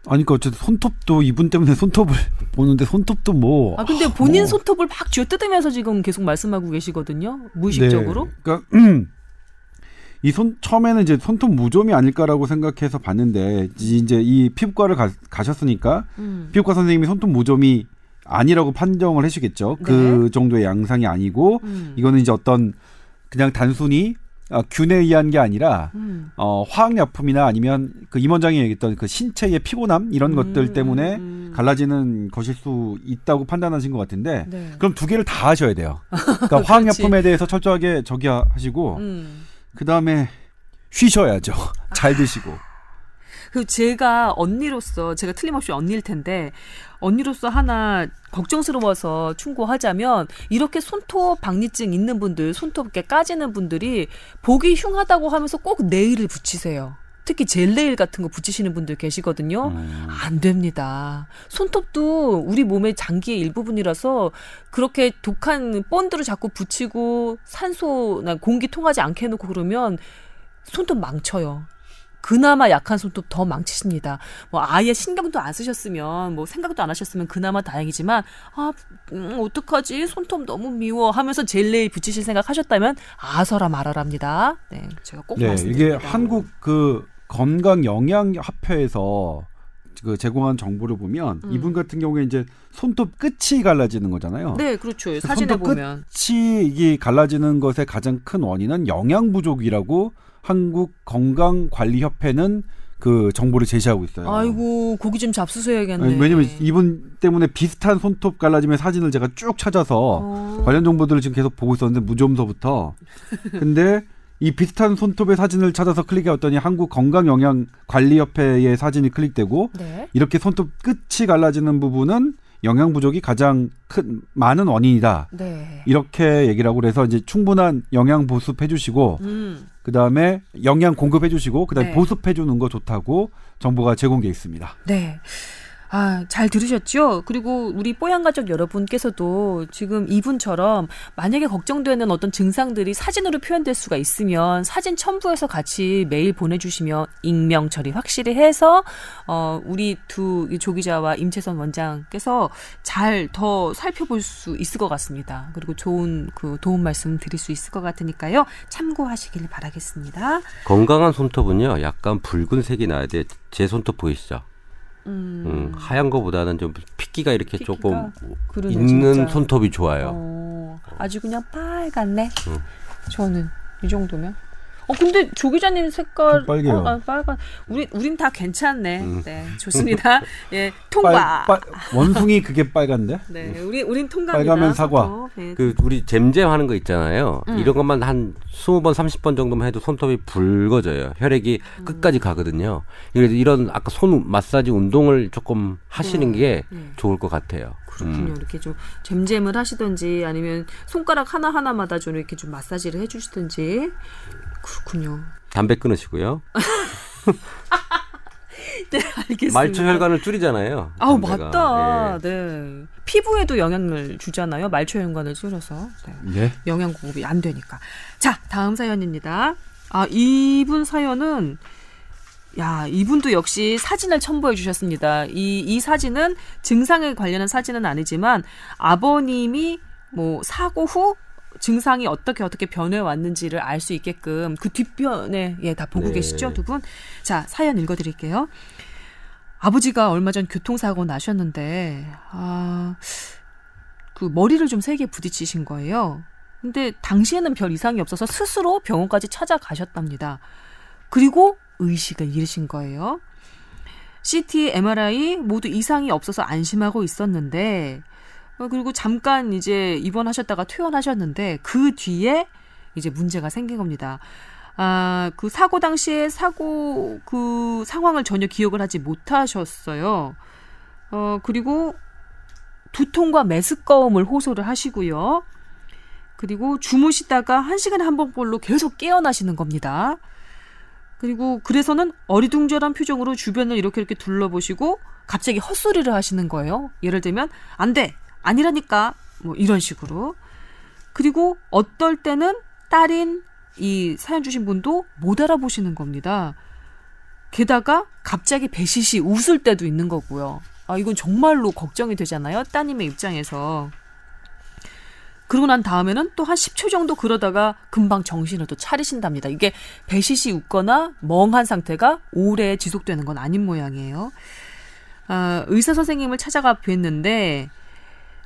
아니 그러니까 어쨌든 손톱도 이분 때문에 손톱을 보는데 손톱도 뭐 아 근데 본인 뭐. 손톱을 막 쥐어 뜯으면서 지금 계속 말씀하고 계시거든요. 무의식적으로. 네. 그러니까 이 손 처음에는 이제 손톱 무좀이 아닐까라고 생각해서 봤는데 이제 이 피부과를 가, 가셨으니까 음. 피부과 선생님이 손톱 무좀이 아니라고 판정을 해주겠죠. 그 정도의 양상이 아니고 음. 이거는 이제 어떤 그냥 단순히 어, 균에 의한 게 아니라 음. 어, 화학약품이나 아니면 그 임원장이 얘기했던 그 신체의 피곤함 이런 음, 것들 때문에 음, 음. 갈라지는 것일 수 있다고 판단하신 것 같은데 네. 그럼 두 개를 다 하셔야 돼요. 그러니까 화학약품에 대해서 철저하게 저기 하시고 음. 그 다음에 쉬셔야죠. 잘 드시고. 그 제가 언니로서 제가 틀림없이 언니일 텐데 언니로서 하나 걱정스러워서 충고하자면 이렇게 손톱 박리증 있는 분들 손톱 이렇게 까지는 분들이 보기 흉하다고 하면서 꼭 네일을 붙이세요. 특히 젤 네일 같은 거 붙이시는 분들 계시거든요. 음. 안 됩니다. 손톱도 우리 몸의 장기의 일부분이라서 그렇게 독한 본드를 자꾸 붙이고 산소나 공기 통하지 않게 해놓고 그러면 손톱 망쳐요. 그나마 약한 손톱 더 망치십니다. 뭐 아예 신경도 안 쓰셨으면 뭐 생각도 안 하셨으면 그나마 다행이지만 아 음, 어떡하지 손톱 너무 미워 하면서 젤네일 붙이실 생각 하셨다면 아서라 말아랍니다. 네, 제가 꼭 네, 말씀드립니다. 이게 한국 그 건강 영양 협회에서 그 제공한 정보를 보면 음. 이분 같은 경우에 이제 손톱 끝이 갈라지는 거잖아요. 네, 그렇죠. 사진에 손톱 보면 끝이 이게 갈라지는 것의 가장 큰 원인은 영양 부족이라고 한국 건강 관리 협회는 그 정보를 제시하고 있어요. 아이고 고기 좀 잡수셔야겠네. 왜냐면 이분 때문에 비슷한 손톱 갈라짐의 사진을 제가 쭉 찾아서 어. 관련 정보들을 지금 계속 보고 있었는데 무좀서부터 근데 이 비슷한 손톱의 사진을 찾아서 클릭해왔더니 한국 건강영양관리협회의 사진이 클릭되고 네. 이렇게 손톱 끝이 갈라지는 부분은 영양 부족이 가장 큰 많은 원인이다. 네. 이렇게 얘기를 하고 그래서 이제 충분한 영양 보습해 주시고 음. 그다음에 영양 공급해 주시고 그다음에 네. 보습해 주는 거 좋다고 정보가 제공돼 있습니다. 네. 아, 잘 들으셨죠? 그리고 우리 뽀얀 가족 여러분께서도 지금 이분처럼 만약에 걱정되는 어떤 증상들이 사진으로 표현될 수가 있으면 사진 첨부해서 같이 메일 보내주시면 익명 처리 확실히 해서 어, 우리 두 조기자와 임채선 원장께서 잘 더 살펴볼 수 있을 것 같습니다. 그리고 좋은 그 도움 말씀 드릴 수 있을 것 같으니까요. 참고하시길 바라겠습니다. 건강한 손톱은요, 약간 붉은색이 나야 돼. 제 손톱 보이시죠? 음, 음, 하얀 거보다는 좀 핏기가 이렇게 핏기가? 조금 그러네, 있는 진짜. 손톱이 좋아요. 어, 아주 그냥 빨갛네. 응. 저는 이 정도면. 어 근데 조 기자님 색깔 좀 빨개요. 어, 아, 빨간. 우리 우린 다 괜찮네. 음. 네, 좋습니다. 예, 통과. 빨- 빨- 원숭이 그게 빨간데? 네, 우리 우린 통과입니다. 빨가면 사과. 손톱. 네. 그 우리 잼잼 하는 거 있잖아요. 음. 이런 것만 한 20번, 30번 정도만 해도 손톱이 붉어져요. 혈액이 음. 끝까지 가거든요. 그래서 이런 아까 손 마사지 운동을 조금 하시는 음. 게 네. 좋을 것 같아요. 그렇군요. 음. 이렇게 좀 잼잼을 하시든지 아니면 손가락 하나 하나마다 좀 이렇게 좀 마사지를 해주시든지 그렇군요. 담배 끊으시고요. 네, 알겠습니다. 말초 혈관을 줄이잖아요. 아우 담배가. 맞다. 예. 네. 피부에도 영향을 주잖아요. 말초 혈관을 줄여서. 네. 예. 영양 공급이 안 되니까. 자, 다음 사연입니다. 아, 이분 사연은 야, 이분도 역시 사진을 첨부해 주셨습니다. 이, 이 사진은 증상에 관련한 사진은 아니지만 아버님이 뭐 사고 후 증상이 어떻게 어떻게 변해 왔는지를 알 수 있게끔 그 뒷편에 예, 다 보고 네. 계시죠, 두 분? 자, 사연 읽어 드릴게요. 아버지가 얼마 전 교통사고 나셨는데 아, 그 머리를 좀 세게 부딪히신 거예요. 근데 당시에는 별 이상이 없어서 스스로 병원까지 찾아가셨답니다. 그리고 의식을 잃으신 거예요. CT, MRI 모두 이상이 없어서 안심하고 있었는데 어, 그리고 잠깐 이제 입원하셨다가 퇴원하셨는데 그 뒤에 이제 문제가 생긴 겁니다. 아, 그 사고 당시에 사고 그 상황을 전혀 기억을 하지 못하셨어요. 어, 그리고 두통과 메스꺼움을 호소를 하시고요. 그리고 주무시다가 한 시간에 한 번꼴로 계속 깨어나시는 겁니다. 그리고 그래서는 어리둥절한 표정으로 주변을 이렇게 이렇게 둘러보시고 갑자기 헛소리를 하시는 거예요. 예를 들면 안 돼, 아니라니까 뭐 이런 식으로. 그리고 어떨 때는 딸인 이 사연 주신 분도 못 알아보시는 겁니다. 게다가 갑자기 배시시 웃을 때도 있는 거고요. 아 이건 정말로 걱정이 되잖아요. 따님의 입장에서. 그러고 난 다음에는 또 한 10초 정도 그러다가 금방 정신을 또 차리신답니다. 이게 배시시 웃거나 멍한 상태가 오래 지속되는 건 아닌 모양이에요. 아, 의사 선생님을 찾아가 뵀는데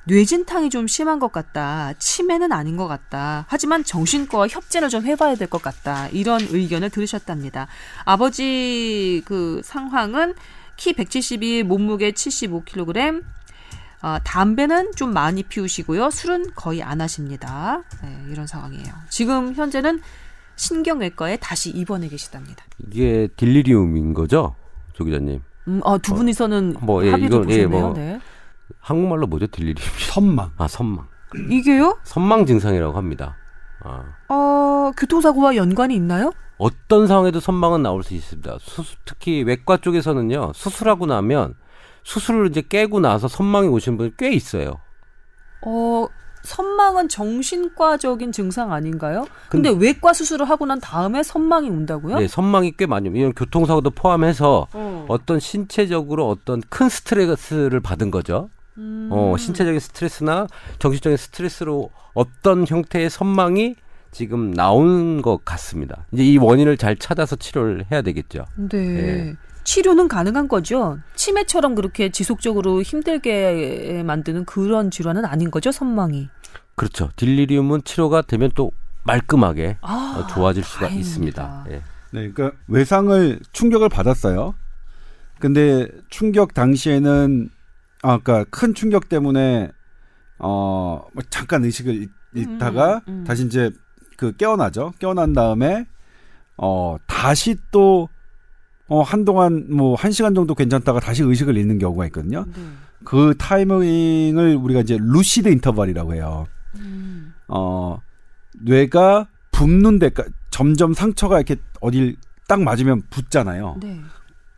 뇌진탕이 좀 심한 것 같다. 치매는 아닌 것 같다. 하지만 정신과와 협진을 좀 해봐야 될 것 같다. 이런 의견을 들으셨답니다. 아버지 그 상황은 키 172, 몸무게 75kg, 아, 담배는 좀 많이 피우시고요. 술은 거의 안 하십니다. 네, 이런 상황이에요. 지금 현재는 신경외과에 다시 입원해 계시답니다. 이게 딜리리움인 거죠, 조 기자님? 음, 아, 두 분이서는 뭐, 예, 합의를 이건, 예, 보셨네요. 뭐. 네. 한국말로 뭐죠, 딜리리움? 선망. 아, 선망. 이게요? 선망 증상이라고 합니다. 아. 어, 교통사고와 연관이 있나요? 어떤 상황에도 선망은 나올 수 있습니다. 수술, 특히 외과 쪽에서는요, 수술하고 나면 수술을 이제 깨고 나서 선망이 오신 분이 꽤 있어요. 어, 선망은 정신과적인 증상 아닌가요? 근데 외과 수술을 하고 난 다음에 선망이 온다고요? 네, 선망이 꽤 많이 이런 교통사고도 포함해서 어. 어떤 신체적으로 어떤 큰 스트레스를 받은 거죠. 음. 어, 신체적인 스트레스나 정신적인 스트레스로 어떤 형태의 선망이 지금 나온 것 같습니다. 이제 이 원인을 잘 찾아서 치료를 해야 되겠죠. 네. 예. 치료는 가능한 거죠. 치매처럼 그렇게 지속적으로 힘들게 만드는 그런 질환은 아닌 거죠, 선망이. 그렇죠. 딜리리움은 치료가 되면 또 말끔하게 아, 어, 좋아질 수가 다행입니다. 있습니다. 예. 네, 그러니까 외상을 충격을 받았어요. 근데 충격 당시에는 아, 그러니까 큰 충격 때문에 어뭐 잠깐 의식을 잃- 잃다가 음, 음. 다시 이제 그 깨어나죠. 깨어난 다음에 어 다시 또 어, 한동안 뭐한 시간 정도 괜찮다가 다시 의식을 잃는 경우가 있거든요. 네. 그 타이밍을 우리가 이제 루시드 인터벌이라고 해요. 음. 어, 뇌가 붓는 데까 점점 상처가 이렇게 어딜 딱 맞으면 붓잖아요. 네.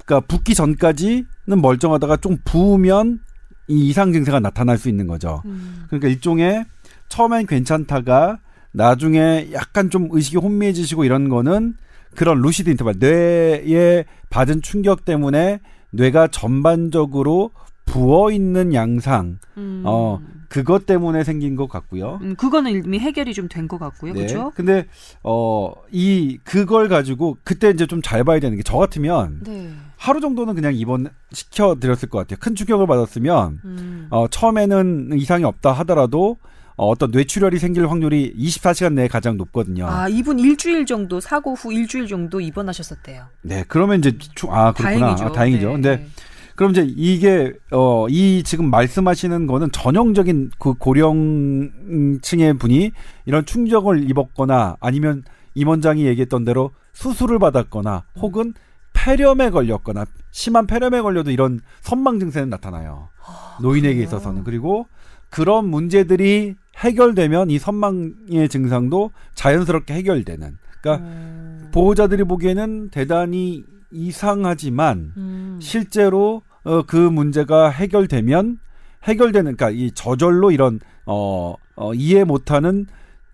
그러니까 붓기 전까지는 멀쩡하다가 좀 부으면 이 이상 증세가 나타날 수 있는 거죠. 음. 그러니까 일종의 처음엔 괜찮다가 나중에 약간 좀 의식이 혼미해지시고 이런 거는 그런 루시드 인터벌 뇌에 받은 충격 때문에 뇌가 전반적으로 부어 있는 양상 음. 어, 그것 때문에 생긴 것 같고요. 음, 그거는 이미 해결이 좀 된 것 같고요. 그렇죠? 근데 어 이 그걸 가지고 그때 이제 좀 잘 봐야 되는 게 저 같으면 네. 하루 정도는 그냥 입원 시켜 드렸을 것 같아요. 큰 충격을 받았으면 음. 어 처음에는 이상이 없다 하더라도 어, 어떤 뇌출혈이 생길 확률이 24시간 내에 가장 높거든요. 아, 이분 일주일 정도 사고 후 일주일 정도 입원하셨었대요. 네, 그러면 이제 추- 아 그렇구나. 다행이죠. 아, 다행이죠. 네. 근데 그럼 이제 이게 어 이 지금 말씀하시는 거는 전형적인 그 고령층의 분이 이런 충격을 입었거나 아니면 임원장이 얘기했던 대로 수술을 받았거나 혹은 폐렴에 걸렸거나 심한 폐렴에 걸려도 이런 선망 증세는 나타나요. 노인에게 그래요? 있어서는 그리고 그런 문제들이 해결되면 이 선망의 증상도 자연스럽게 해결되는. 그러니까 음. 보호자들이 보기에는 대단히 이상하지만 음. 실제로 어, 그 문제가 해결되면 해결되는 그러니까 이 저절로 이런 어, 어 이해 못하는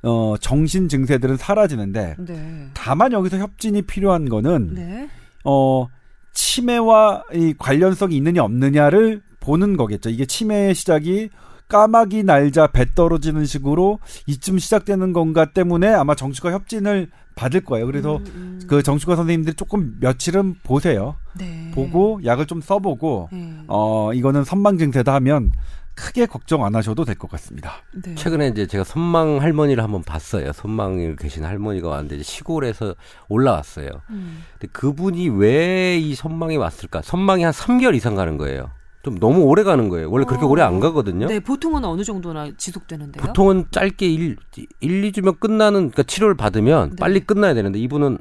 어 정신 증세들은 사라지는데 네. 다만 여기서 협진이 필요한 거는 네. 어 치매와 이 관련성이 있느냐 없느냐를 보는 거겠죠. 이게 치매의 시작이 까마귀 날자 배 떨어지는 식으로 이쯤 시작되는 건가 때문에 아마 정신과 협진을 받을 거예요. 그래서 음, 음. 그 정신과 선생님들이 조금 며칠은 보세요. 네. 보고 약을 좀 써보고 네. 어 이거는 선망 증세다 하면 크게 걱정 안 하셔도 될 것 같습니다. 네. 최근에 이제 제가 선망 할머니를 한번 봤어요. 선망에 계신 할머니가 왔는데 시골에서 올라왔어요. 음. 근데 그분이 왜 이 선망이 왔을까? 선망이 한 3개월 이상 가는 거예요. 좀 너무 오래 가는 거예요. 원래 그렇게 어. 오래 안 가거든요. 네, 보통은 어느 정도나 지속되는데요? 보통은 짧게 1, 1, 2주면 끝나는 그러니까 치료를 받으면 네. 빨리 끝나야 되는데 이분은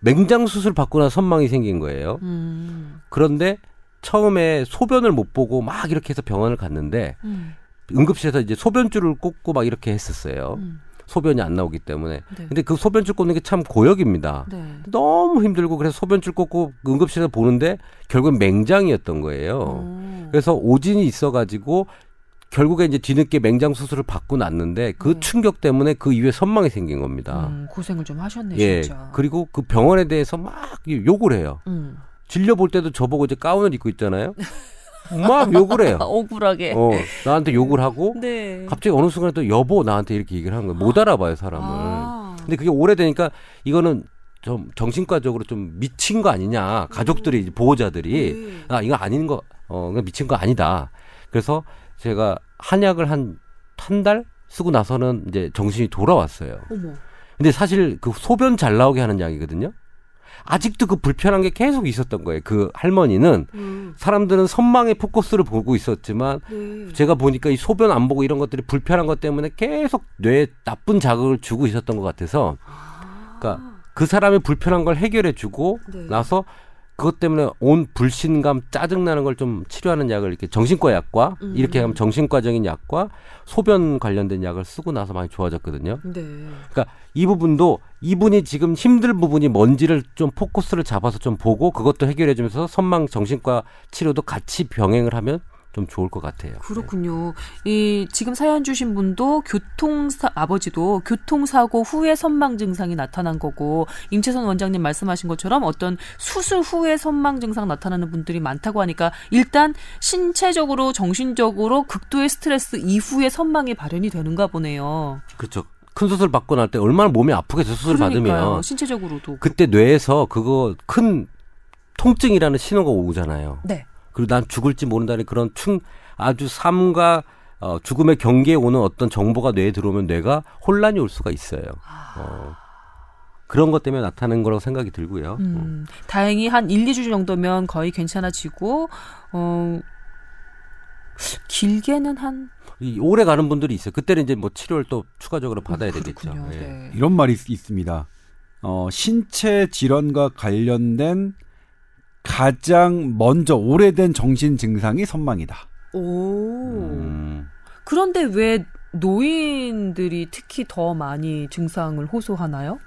맹장 수술 받고 나 선망이 생긴 거예요. 음. 그런데 처음에 소변을 못 보고 막 이렇게 해서 병원을 갔는데 음. 응급실에서 이제 소변줄을 꽂고 막 이렇게 했었어요. 음. 소변이 안 나오기 때문에. 네. 근데 그 소변줄 꽂는 게 참 고역입니다. 네. 너무 힘들고 그래서 소변줄 꽂고 응급실에서 보는데 결국엔 맹장이었던 거예요. 어. 그래서 오진이 있어가지고 결국에 이제 뒤늦게 맹장 수술을 받고 났는데 그 네. 충격 때문에 그 이후에 선망이 생긴 겁니다. 음, 고생을 좀 하셨네, 예. 진짜. 그리고 그 병원에 대해서 막 욕을 해요. 음. 진료 볼 때도 저보고 이제 가운을 입고 있잖아요. 막 욕을 해요. 아, 억울하게. 어, 나한테 욕을 하고 네. 갑자기 어느 순간에 또 여보 나한테 이렇게 얘기를 하는 거예요. 못 알아봐요 사람을. 아. 근데 그게 오래되니까 이거는 좀 정신과적으로 좀 미친 거 아니냐. 가족들이 이제 보호자들이 네. 아 이거 아닌 거, 어, 그냥 미친 거 아니다. 그래서 제가 한약을 한 한 달 쓰고 나서는 이제 정신이 돌아왔어요. 어머. 근데 사실 그 소변 잘 나오게 하는 약이거든요. 아직도 그 불편한 게 계속 있었던 거예요. 그 할머니는 음. 사람들은 선망의 포커스를 보고 있었지만 네. 제가 보니까 이 소변 안 보고 이런 것들이 불편한 것 때문에 계속 뇌에 나쁜 자극을 주고 있었던 것 같아서 그러니까 그 사람의 불편한 걸 해결해 주고 네. 나서 그것 때문에 온 불신감 짜증 나는 걸 좀 치료하는 약을 이렇게 정신과 약과 음. 이렇게 하면 정신과적인 약과 소변 관련된 약을 쓰고 나서 많이 좋아졌거든요. 네. 그러니까 이 부분도 이분이 지금 힘들 부분이 뭔지를 좀 포커스를 잡아서 좀 보고 그것도 해결해 주면서 선망 정신과 치료도 같이 병행을 하면 좀 좋을 것 같아요. 그렇군요. 이 지금 사연 주신 분도 교통사 아버지도 교통사고 후에 선망 증상이 나타난 거고 임채선 원장님 말씀하신 것처럼 어떤 수술 후에 선망 증상 나타나는 분들이 많다고 하니까 일단 신체적으로 정신적으로 극도의 스트레스 이후에 선망이 발현이 되는가 보네요. 그렇죠. 큰 수술 받고 날 때 얼마나 몸이 아프겠어요. 수술 그러니까요. 받으면 신체적으로도 그때 뇌에서 그거 큰 통증이라는 신호가 오잖아요. 네. 그리고 난 죽을지 모른다는 그런 충 아주 삶과 어, 죽음의 경계에 오는 어떤 정보가 뇌에 들어오면 뇌가 혼란이 올 수가 있어요. 어, 그런 것 때문에 나타나는 거라고 생각이 들고요. 음, 다행히 한 1, 2주 정도면 거의 괜찮아지고 어 길게는 한이 오래 가는 분들이 있어요. 그때는 이제 뭐 치료를 또 추가적으로 받아야 되겠죠. 그렇군요. 예. 네. 이런 말이 있, 있습니다. 어, 신체 질환과 관련된 가장 먼저 오래된 정신 증상이 선망이다. 오. 음, 그런데 왜 노인들이 특히 더 많이 증상을 호소하나요?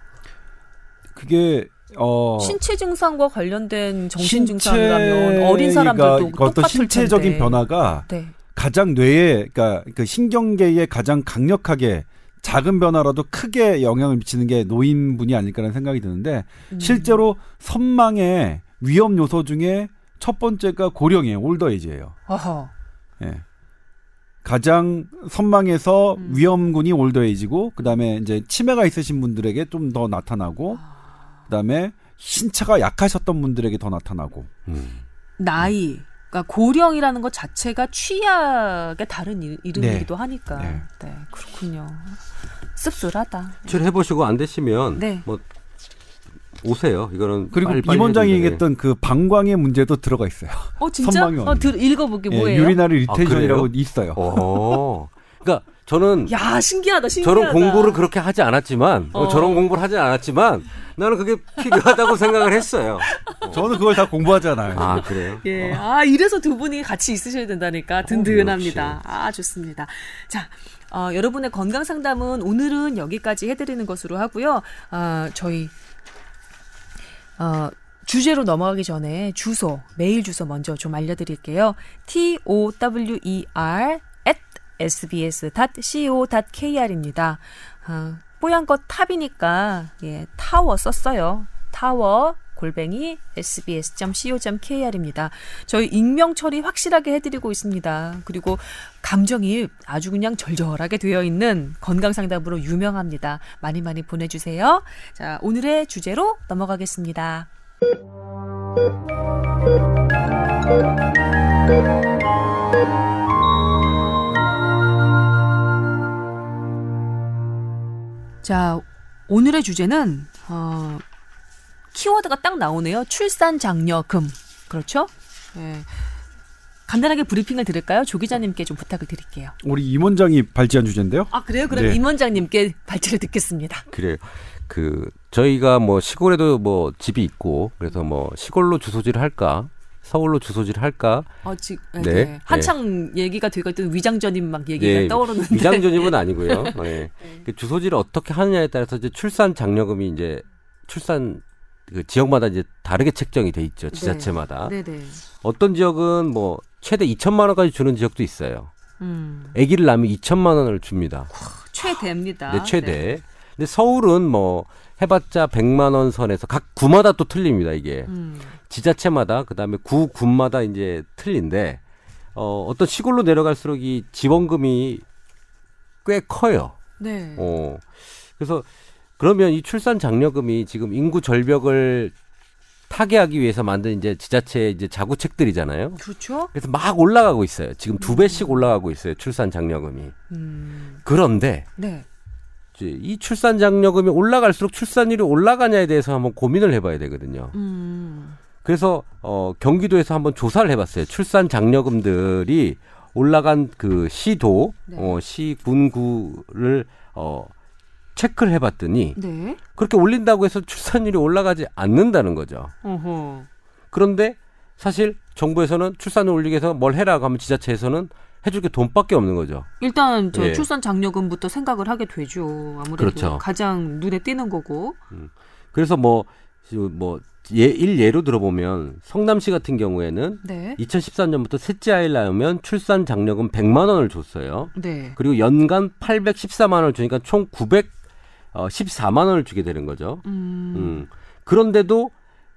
그게 어 신체 증상과 관련된 정신 증상이라면 어린 사람들도 어떤 신체적인 텐데. 변화가 네. 가장 뇌에 그러니까 그 신경계에 가장 강력하게 작은 변화라도 크게 영향을 미치는 게 노인분이 아닐까라는 생각이 드는데 음. 실제로 선망의 위험 요소 중에 첫 번째가 고령이에요. 올더에이지예요. 아하. 예. 가장 선망에서 음. 위험군이 올더에이지고 그다음에 이제 치매가 있으신 분들에게 좀 더 나타나고 그다음에 신체가 약하셨던 분들에게 더 나타나고 음. 나이. 그러니까 고령이라는 것 자체가 취약의 다른 이- 이름이기도 하니까. 네. 네. 그렇군요. 씁쓸하다. 치료해 보시고 안 되시면 네. 뭐 오세요. 이거는 그리고 빨리 빨리 임원장이. 얘기했던 그 방광의 문제도 들어가 있어요. 어 진짜? 어. 들, 읽어볼게 예, 뭐예요? urinary 아, retention이라고 그래요? 있어요. 어. 그러니까 저는 야 신기하다 신기하다. 저런 공부를 그렇게 하지 않았지만 어, 어. 저런 공부를 하지 않았지만 나는 그게 필요하다고 생각을 했어요. 저는 그걸 다 공부하잖아요. 아 그래요? 예, 아 이래서 두 분이 같이 있으셔야 된다니까 든든합니다. 아 좋습니다. 자. 어, 여러분의 건강 상담은 오늘은 여기까지 해드리는 것으로 하고요. 아, 저희 어, 주제로 넘어가기 전에 주소, 메일 주소 먼저 좀 알려드릴게요. t o w e r at sbs.co.kr입니다. 아, 뽀얀 거 탑이니까 예, 타워 썼어요. 타워 골뱅이 sbs.co.kr입니다. 저희 익명 처리 확실하게 해드리고 있습니다. 그리고 감정이 아주 그냥 절절하게 되어 있는 건강 상담으로 유명합니다. 많이 많이 보내주세요. 자, 오늘의 주제로 넘어가겠습니다. 자, 오늘의 주제는 어, 키워드가 딱 나오네요. 출산 장려금. 그렇죠? 네. 간단하게 브리핑을 드릴까요? 조 기자님께 좀 부탁을 드릴게요. 우리 임 원장이 발제한 주제인데요. 아, 그래요? 그럼 네. 임 원장님께 발제를 듣겠습니다. 그래요. 그 저희가 뭐 시골에도 뭐 집이 있고 그래서 뭐 시골로 주소지를 할까 서울로 주소지를 할까 어, 지, 네. 네, 네. 한창 얘기가 되고 있던 위장전입 막 얘기가 예, 떠오르는데. 위장전입은 아니고요. 예. 그 주소지를 어떻게 하느냐에 따라서 이제 출산 장려금이 이제 출산 그 지역마다 이제 다르게 책정이 돼 있죠. 지자체마다. 네 네. 어떤 지역은 뭐 최대 2천만 원까지 주는 지역도 있어요. 음, 아기를 낳으면 2천만 원을 줍니다. 최대입니다. 네, 최대. 근데 서울은 뭐 해봤자 100만 원 선에서 각 구마다 또 틀립니다. 이게 음, 지자체마다 그다음에 구 군마다 이제 틀린데 어, 어떤 시골로 내려갈수록 이 지원금이 꽤 커요. 네. 어. 그래서 그러면 이 출산 장려금이 지금 인구 절벽을 타개하기 위해서 만든 이제 지자체 이제 자구책들이잖아요. 그렇죠? 그래서 막 올라가고 있어요. 지금 두 배씩 올라가고 있어요. 출산 장려금이. 음, 그런데 네. 이제 이 출산 장려금이 올라갈수록 출산율이 올라가냐에 대해서 한번 고민을 해봐야 되거든요. 음, 그래서 어 경기도에서 한번 조사를 해봤어요. 출산 장려금들이 올라간 그 시도, 네. 어, 시 군구를 어 체크를 해봤더니 네. 그렇게 올린다고 해서 출산율이 올라가지 않는다는 거죠. 어허. 그런데 사실 정부에서는 출산을 올리기 위해서 뭘 해라고 하면 지자체에서는 해줄 게 돈밖에 없는 거죠. 일단 저 예. 출산 장려금부터 생각을 하게 되죠. 아무래도 그렇죠. 가장 눈에 띄는 거고. 그래서 뭐뭐 예, 일 예로 들어보면 성남시 같은 경우에는 네. 2013년부터 셋째 아이를 낳으면 출산 장려금 100만 원을 줬어요. 네. 그리고 연간 814만 원을 주니까 총 914만 원을 주게 되는 거죠. 음. 음. 그런데도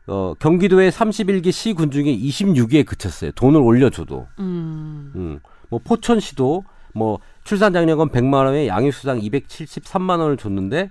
어, 경기도의 31기 시군 중에 26위에 그쳤어요. 돈을 올려줘도. 음. 음. 뭐 포천시도 뭐 출산장려금 100만 원에 양육수당 273만 원을 줬는데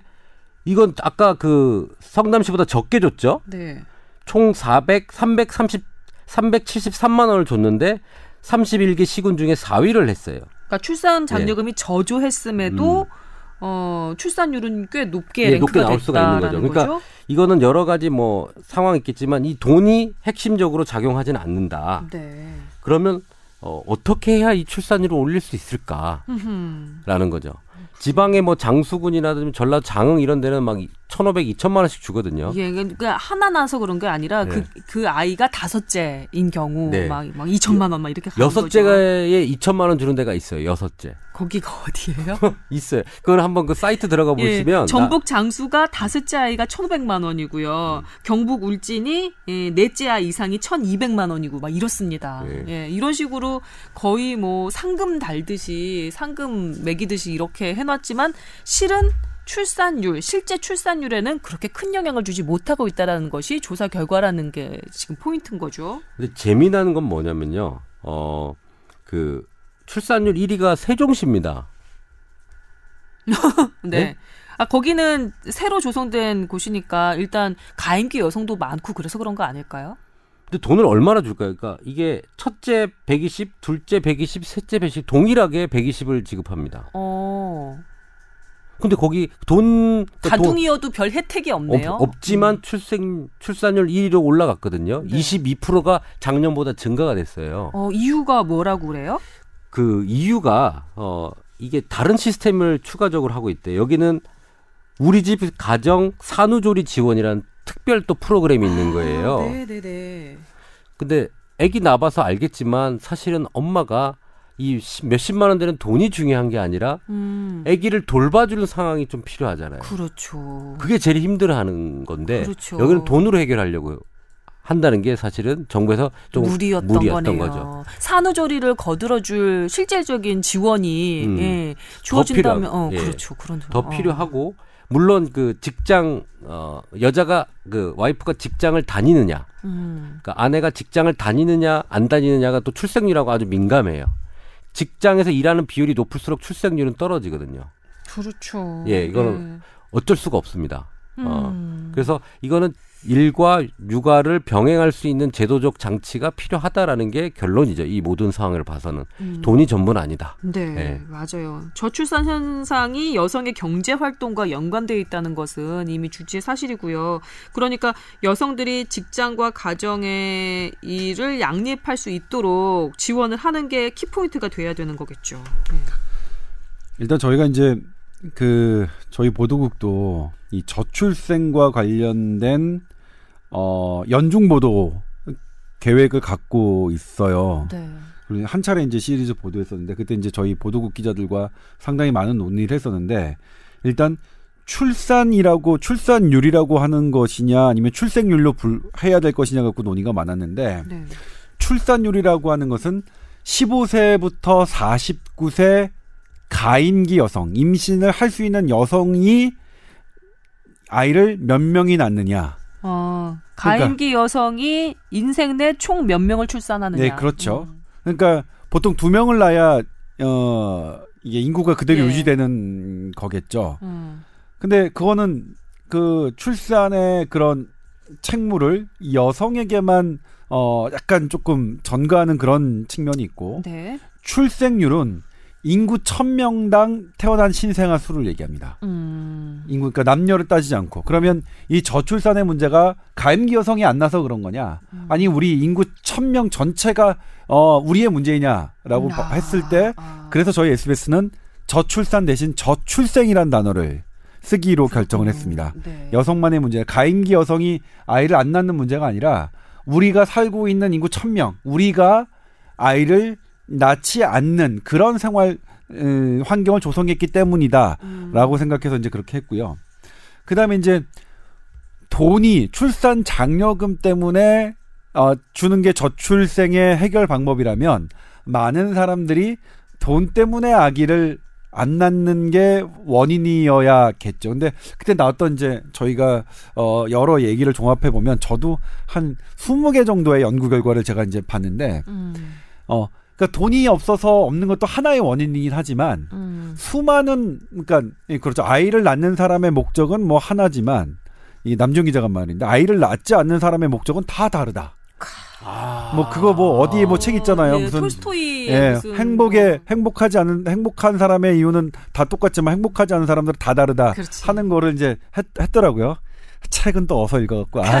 이건 아까 그 성남시보다 적게 줬죠. 네. 총 400, 330, 373만 원을 줬는데 31개 시군 중에 4위를 했어요. 그러니까 출산 장려금이 저조했음에도 음. 어, 출산율은 꽤 높게 예, 높게 나올 수가 있는 거죠. 그러니까 거죠? 이거는 여러 가지 뭐 상황이 있겠지만 이 돈이 핵심적으로 작용하지는 않는다. 네. 그러면 어, 어떻게 해야 이 출산율을 올릴 수 있을까라는. 거죠. 지방의 뭐 장수군이라든지 전라도 장흥 이런 데는 막 1,500, 2천만 원씩 주거든요. 예, 그러니까 하나 나서 그런 게 아니라 그, 네. 그 아이가 다섯째인 경우 네. 막, 막 2천만 원 막 이렇게 거죠. 여섯째에 2천만 원 주는 데가 있어요. 여섯째. 거기가 어디예요? 있어요. 그걸 한번 그 사이트 들어가 보시면 예, 전북 장수가 다섯째 아이가 1,500만 원이고요. 음. 경북 울진이 예, 넷째 아이 이상이 1,200만 원이고 막 이렇습니다. 예. 예, 이런 식으로 거의 뭐 상금 달듯이 상금 매기듯이 이렇게 해놨지만 실은 출산율, 실제 출산율에는 그렇게 큰 영향을 주지 못하고 있다라는 것이 조사 결과라는 게 지금 포인트인 거죠. 근데 재미나는 건 뭐냐면요. 어, 그 출산율 1위가 세종시입니다. 네. 네? 아, 거기는 새로 조성된 곳이니까 일단 가임기 여성도 많고 그래서 그런 거 아닐까요? 근데 돈을 얼마나 줄까요? 그러니까 이게 첫째 120, 둘째 120, 셋째 120 동일하게 120을 지급합니다. 어. 근데 거기 돈 그러니까 돈 가둥이어도 별 혜택이 없네요. 없, 없지만 출생 출산율 1위로 올라갔거든요. 네. 22%가 작년보다 증가가 됐어요. 어, 이유가 뭐라고 그래요? 그 이유가 어 이게 다른 시스템을 추가적으로 하고 있대. 여기는 우리 집 가정 산후조리 지원이라는 특별 또 프로그램이 있는 거예요. 네, 네, 네. 근데 아기 낳아봐서 알겠지만 사실은 엄마가 이 시- 몇십만 원 되는 돈이 중요한 게 아니라 음. 아기를 돌봐주는 상황이 좀 필요하잖아요. 그렇죠. 그게 제일 힘들어하는 건데 그렇죠. 여기는 돈으로 해결하려고 한다는 게 사실은 정부에서 좀 무리였던, 무리였던. 거죠. 산후조리를 거들어줄 실질적인 지원이 음. 예, 주어진다면 어, 예. 그렇죠. 그런 더 어. 필요하고 물론 그 직장 어 여자가 그 와이프가 직장을 다니느냐 음. 그러니까 아내가 직장을 다니느냐 안 다니느냐가 또 출생률하고 아주 민감해요. 직장에서 일하는 비율이 높을수록 출생률은 떨어지거든요. 그렇죠. 예, 이거는 어쩔 수가 없습니다. 어. 음. 그래서 이거는 일과 육아를 병행할 수 있는 제도적 장치가 필요하다라는 게 결론이죠. 이 모든 상황을 봐서는 음. 돈이 전부는 아니다. 네, 네. 맞아요. 저출산 현상이 여성의 경제 활동과 연관되어 있다는 것은 이미 주지의 사실이고요. 그러니까 여성들이 직장과 가정의 일을 양립할 수 있도록 지원을 하는 게 키포인트가 돼야 되는 거겠죠. 네. 일단 저희가 이제 그 저희 보도국도 이 저출생과 관련된 어 연중 보도 계획을 갖고 있어요. 네. 그리고 한 차례 이제 시리즈 보도했었는데 그때 이제 저희 보도국 기자들과 상당히 많은 논의를 했었는데 일단 출산이라고 출산율이라고 하는 것이냐 아니면 출생률로 불, 해야 될 것이냐 갖고 논의가 많았는데 네. 출산율이라고 하는 것은 15세부터 49세 가임기 여성, 임신을 할 수 있는 여성이 아이를 몇 명이 낳느냐. 어, 그러니까- 가임기 여성이 인생 내 총 몇 명을 출산하느냐. 네, 그렇죠. 음. 그러니까 보통 두 명을 낳아야 어 이게 인구가 그대로 예. 유지되는 거겠죠. 음. 근데 그거는 그 출산의 그런 책무를 여성에게만 어 약간 조금 전가하는 그런 측면이 있고 네. 출생률은 인구 1000명당 태어난 신생아 수를 얘기합니다. 음. 인구 그러니까 남녀를 따지지 않고 그러면 이 저출산의 문제가 가임기 여성이 안 나서 그런 거냐? 음. 아니 우리 인구 1000명 전체가 어 우리의 문제이냐라고 아, 했을 때 아. 그래서 저희 SBS는 저출산 대신 저출생이란 단어를 쓰기로 결정을 했습니다. 네. 여성만의 문제, 가임기 여성이 아이를 안 낳는 문제가 아니라 우리가 살고 있는 인구 1000명, 우리가 아이를 낳지 않는 그런 생활 음, 환경을 조성했기 때문이다라고 음. 생각해서 이제 그렇게 했고요. 그다음에 이제 돈이 출산 장려금 때문에 어, 주는 게 저출생의 해결 방법이라면 많은 사람들이 돈 때문에 아기를 안 낳는 게 원인이어야겠죠. 근데 그때 나왔던 이제 저희가 어 여러 얘기를 종합해 보면 저도 한 20개 정도의 연구 결과를 제가 이제 봤는데 음, 어 그러니까 돈이 없어서 없는 것도 하나의 원인이긴 하지만 음, 수많은 그러니까 예, 그렇죠. 아이를 낳는 사람의 목적은 뭐 하나지만 이 남준 기자가 말인데 아이를 낳지 않는 사람의 목적은 다 다르다. 뭐 그거 뭐 어디에 뭐 책 있잖아요. 예, 무슨 톨스토이의 예, 무슨 행복에 뭐, 행복하지 않은 행복한 사람의 이유는 다 똑같지만 행복하지 않은 사람들은 다 다르다 그렇지. 하는 거를 이제 했, 더라고요 책은 또 어서 읽어갖고 아,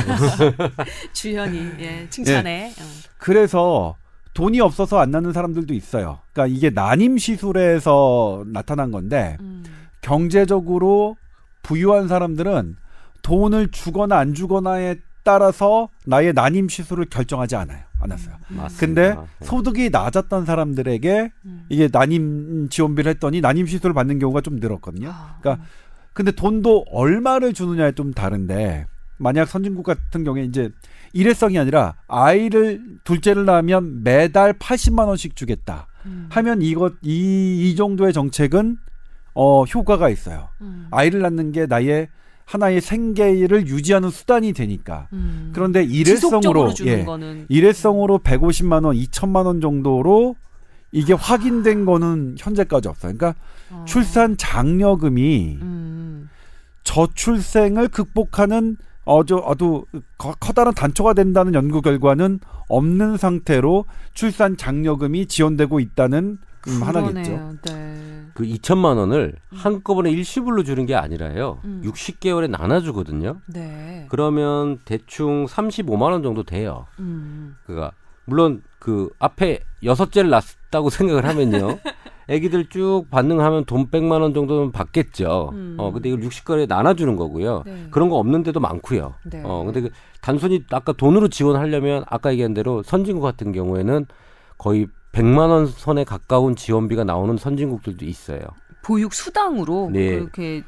주현이 예, 칭찬해. 어. 그래서 돈이 없어서 안 낳는 사람들도 있어요. 그러니까 이게 난임 시술에서 나타난 건데 음, 경제적으로 부유한 사람들은 돈을 주거나 안 주거나에 따라서 나의 난임 시술을 결정하지 않아요. 않았어요. 맞습니다. 근데 네. 소득이 낮았던 사람들에게 음. 이게 난임 지원비를 했더니 난임 시술을 받는 경우가 좀 늘었거든요. 아, 그러니까 근데 돈도 얼마를 주느냐에 좀 다른데 만약 선진국 같은 경우에 이제 일회성이 아니라 아이를 둘째를 낳으면 매달 80만 원씩 주겠다 음, 하면 이것 이, 이 정도의 정책은 어 효과가 있어요. 음, 아이를 낳는 게 나의 하나의 생계를 유지하는 수단이 되니까. 음. 그런데 일회성으로 주는 예, 거는 일회성으로 150만 원, 2천만 원 정도로 이게 확인된 거는 현재까지 없어요. 그러니까 어. 출산 장려금이 음, 저출생을 극복하는 어저 아주 커- 커다란 단초가 된다는 연구 결과는 없는 상태로 출산 장려금이 지원되고 있다는 음, 하나겠죠. 네. 그 2천만 원을 한꺼번에 일시불로 주는 게 아니라요. 음. 60개월에 나눠 주거든요. 네. 그러면 대충 35만 원 정도 돼요. 음. 그가 물론 그 앞에 여섯 째를 낳았다고 생각을 하면요. 애기들 쭉 반응하면 돈 100만 원 정도는 받겠죠. 음. 어 근데 이걸 60개월에 나눠주는 거고요. 네. 그런 거 없는 데도 많고요. 네. 어 근데 그 단순히 아까 돈으로 지원하려면 아까 얘기한 대로 선진국 같은 경우에는 거의 100만 원 선에 가까운 지원비가 나오는 선진국들도 있어요. 보육 수당으로 네. 그렇게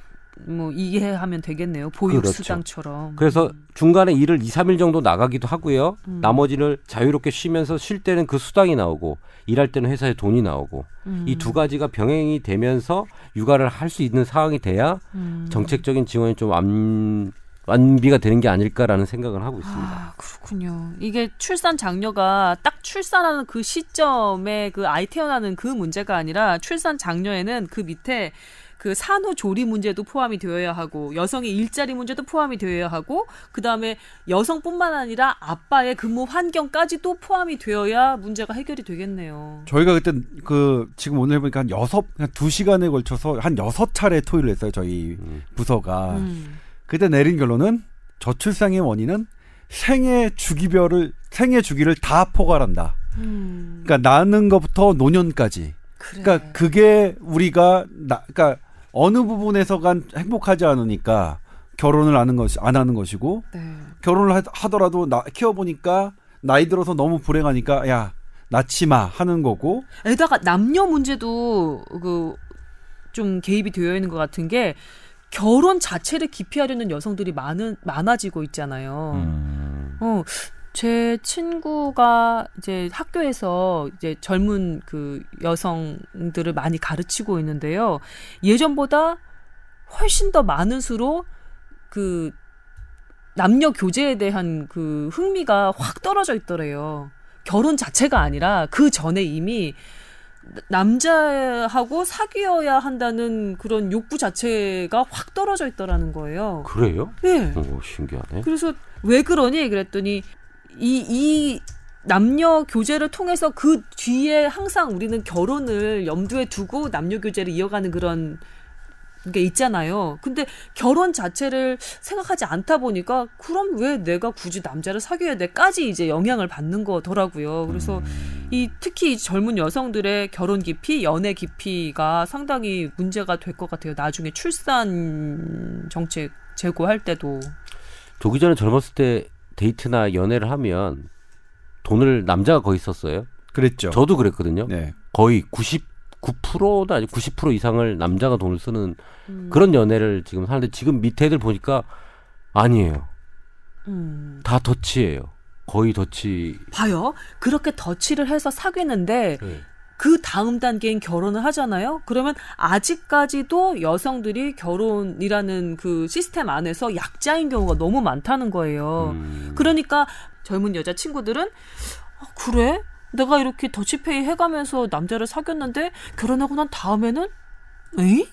뭐 이해 하면 되겠네요. 보육 그렇죠. 수당처럼. 그래서 중간에 일을 2, 3일 정도 나가기도 하고요. 음. 나머지를 자유롭게 쉬면서 쉴 때는 그 수당이 나오고 일할 때는 회사에 돈이 나오고 음. 이두 가지가 병행이 되면서 육아를 할 수 있는 상황이 돼야 음. 정책적인 지원이 좀 완, 완비가 되는 게 아닐까라는 생각을 하고 있습니다. 아, 그렇군요. 이게 출산 장려가 딱 출산하는 그 시점에 그 아이 태어나는 그 문제가 아니라 출산 장려에는 그 밑에 그 산후조리 문제도 포함이 되어야 하고 여성의 일자리 문제도 포함이 되어야 하고 그다음에 여성뿐만 아니라 아빠의 근무 환경까지도 포함이 되어야 문제가 해결이 되겠네요. 저희가 그때 그 지금 오늘 보니까 한 여섯 한두 시간에 걸쳐서 한 여섯 차례 토의를 했어요 저희 음. 부서가 음. 그때 내린 결론은 저출생의 원인은 생애 주기별을 생애 주기를 다 포괄한다. 음. 그러니까 낳는 것부터 노년까지. 그래. 그러니까 그게 우리가 나, 그러니까 어느 부분에서간 행복하지 않으니까 결혼을 하는 것이 안 하는 것이고 네. 결혼을 하, 하더라도 나, 키워 보니까 나이 들어서 너무 불행하니까 야 낳지 마 하는 거고 에다가 남녀 문제도 그 좀 개입이 되어 있는 것 같은 게 결혼 자체를 기피하려는 여성들이 많은 많아지고 있잖아요. 음. 어, 제 친구가 이제 학교에서 이제 젊은 그 여성들을 많이 가르치고 있는데요. 예전보다 훨씬 더 많은 수로 그 남녀 교제에 대한 그 흥미가 확 떨어져 있더래요. 결혼 자체가 아니라 그 전에 이미 남자하고 사귀어야 한다는 그런 욕구 자체가 확 떨어져 있더라는 거예요. 그래요? 네. 오, 신기하네. 그래서 왜 그러니? 그랬더니 이, 이 남녀 교제를 통해서 그 뒤에 항상 우리는 결혼을 염두에 두고 남녀 교제를 이어가는 그런 게 있잖아요. 근데 결혼 자체를 생각하지 않다 보니까 그럼 왜 내가 굳이 남자를 사귀어야 돼까지 이제 영향을 받는 거더라고요. 그래서 이 특히 이 젊은 여성들의 결혼 기피, 연애 기피가 상당히 문제가 될 것 같아요. 나중에 출산 정책 제고할 때도. 조기 전에 젊었을 때 데이트나 연애를 하면 돈을 남자가 거의 썼어요. 그랬죠. 저도 그랬거든요. 네. 거의 99%도 아니고 90% 이상을 남자가 돈을 쓰는 음. 그런 연애를 지금 하는데 지금 밑에 애들 보니까 아니에요. 음. 다 더치예요. 거의 더치. 봐요. 그렇게 덧칠을 해서 사귀는데 네. 그 다음 단계인 결혼을 하잖아요. 그러면 아직까지도 여성들이 결혼이라는 그 시스템 안에서 약자인 경우가 너무 많다는 거예요. 음. 그러니까 젊은 여자 친구들은 아, 그래? 내가 이렇게 더치페이 해가면서 남자를 사귀었는데 결혼하고 난 다음에는 에이?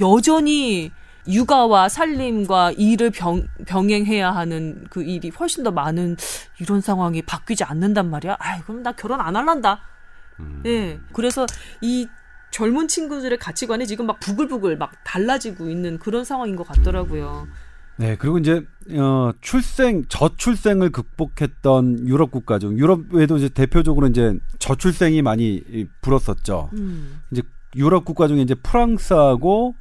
여전히 육아와 살림과 일을 병, 병행해야 하는 그 일이 훨씬 더 많은 이런 상황이 바뀌지 않는단 말이야. 아이, 그럼 나 결혼 안 할란다. 음. 예. 그래서 이 젊은 친구들의 가치관이 지금 막 부글부글 막 달라지고 있는 그런 상황인 것 같더라고요. 네, 그리고 이제 어 출생 저출생을 극복했던 유럽 국가 중 유럽에도 이제 대표적으로 이제 저출생이 많이 이, 불었었죠. 음. 이제 유럽 국가 중에 이제 프랑스하고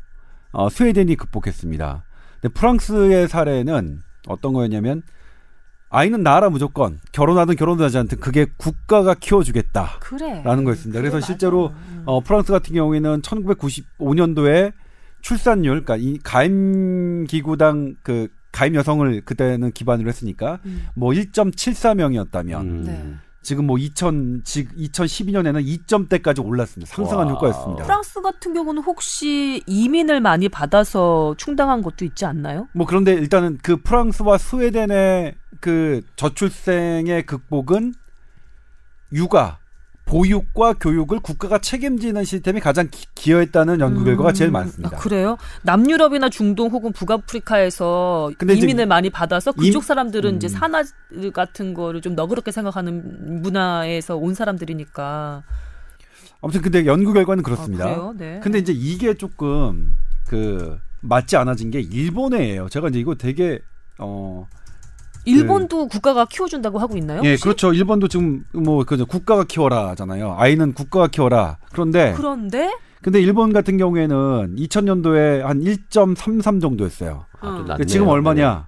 어, 스웨덴이 극복했습니다. 근데 프랑스의 사례는 어떤 거였냐면 아이는 낳아라 무조건 결혼하든 결혼하지 않든 그게 국가가 키워주겠다라는 그래. 거였습니다. 그래서 그래, 실제로 맞아. 음. 어, 프랑스 같은 경우에는 1995년도에 출산율, 그러니까 이 가임 기구당 그 가임 여성을 그때는 기반으로 했으니까 음. 뭐 1.74명이었다면 음. 네. 지금 뭐 2000, 즉 2012년에는 2점대까지 올랐습니다. 상승한 와. 효과였습니다. 프랑스 같은 경우는 혹시 이민을 많이 받아서 충당한 것도 있지 않나요? 뭐 그런데 일단은 그 프랑스와 스웨덴의 그 저출생의 극복은 육아, 보육과 교육을 국가가 책임지는 시스템이 가장 기, 기여했다는 연구 결과가 제일 음, 많습니다. 아, 그래요? 남유럽이나 중동 혹은 북아프리카에서 이민을 많이 받아서 그쪽 임- 사람들은 음. 이제 산화 같은 거를 좀 너그럽게 생각하는 문화에서 온 사람들이니까. 아무튼 근데 연구 결과는 그렇습니다. 아? 네. 근데 이제 이게 조금 그 맞지 않아진 게 일본에예요. 제가 이제 이거 되게 어 일본도 국가가 키워준다고 하고 있나요? 예, 혹시? 그렇죠. 일본도 지금 뭐 그죠 국가가 키워라잖아요. 아이는 국가가 키워라. 그런데 그런데 근데 일본 같은 경우에는 2000년도에 한 1.33 정도였어요. 아, 좀 음. 낫네요. 지금 얼마냐?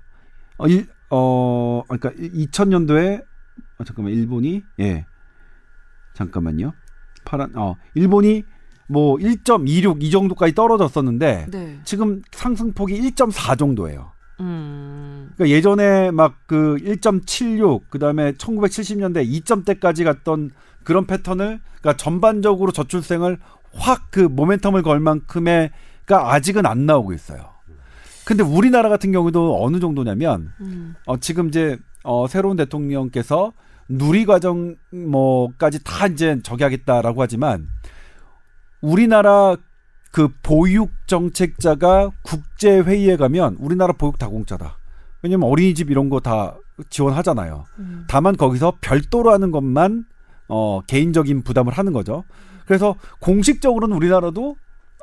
어, 일, 어 그러니까 2000년도에 어, 잠깐만 일본이 예 잠깐만요. 파란 어 일본이 뭐 1.26 이 정도까지 떨어졌었는데 네. 지금 상승폭이 1.4 정도예요. 음. 그러니까 예전에 막 그 1.76 그다음에 1970년대 2점대까지 갔던 그런 패턴을 그러니까 전반적으로 저출생을 확 그 모멘텀을 걸 만큼의가 아직은 안 나오고 있어요. 근데 우리나라 같은 경우도 어느 정도냐면 음. 어 지금 이제 어 새로운 대통령께서 누리 과정 뭐까지 다 이제 저기 하겠다라고 하지만 우리나라 그 보육 정책자가 국제 회의에 가면 우리나라 보육 다 공짜다. 왜냐면 어린이집 이런 거 다 지원하잖아요. 음. 다만 거기서 별도로 하는 것만 어 개인적인 부담을 하는 거죠. 그래서 공식적으로는 우리나라도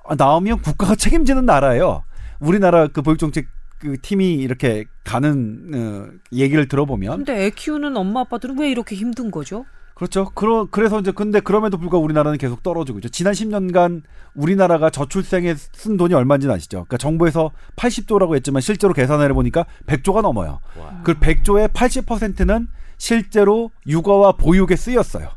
아, 나오면 국가가 책임지는 나라예요. 우리나라 그 보육 정책 그 팀이 이렇게 가는 어, 얘기를 들어보면 근데 애 키우는 엄마 아빠들은 왜 이렇게 힘든 거죠? 그렇죠. 그러, 그래서 이제 근데 그럼에도 불구하고 우리나라는 계속 떨어지고 있죠. 지난 10년간 우리나라가 저출생에 쓴 돈이 얼마인지 아시죠? 그러니까 정부에서 80조라고 했지만 실제로 계산을 해보니까 100조가 넘어요. 와. 그 100조의 80%는 실제로 육아와 보육에 쓰였어요.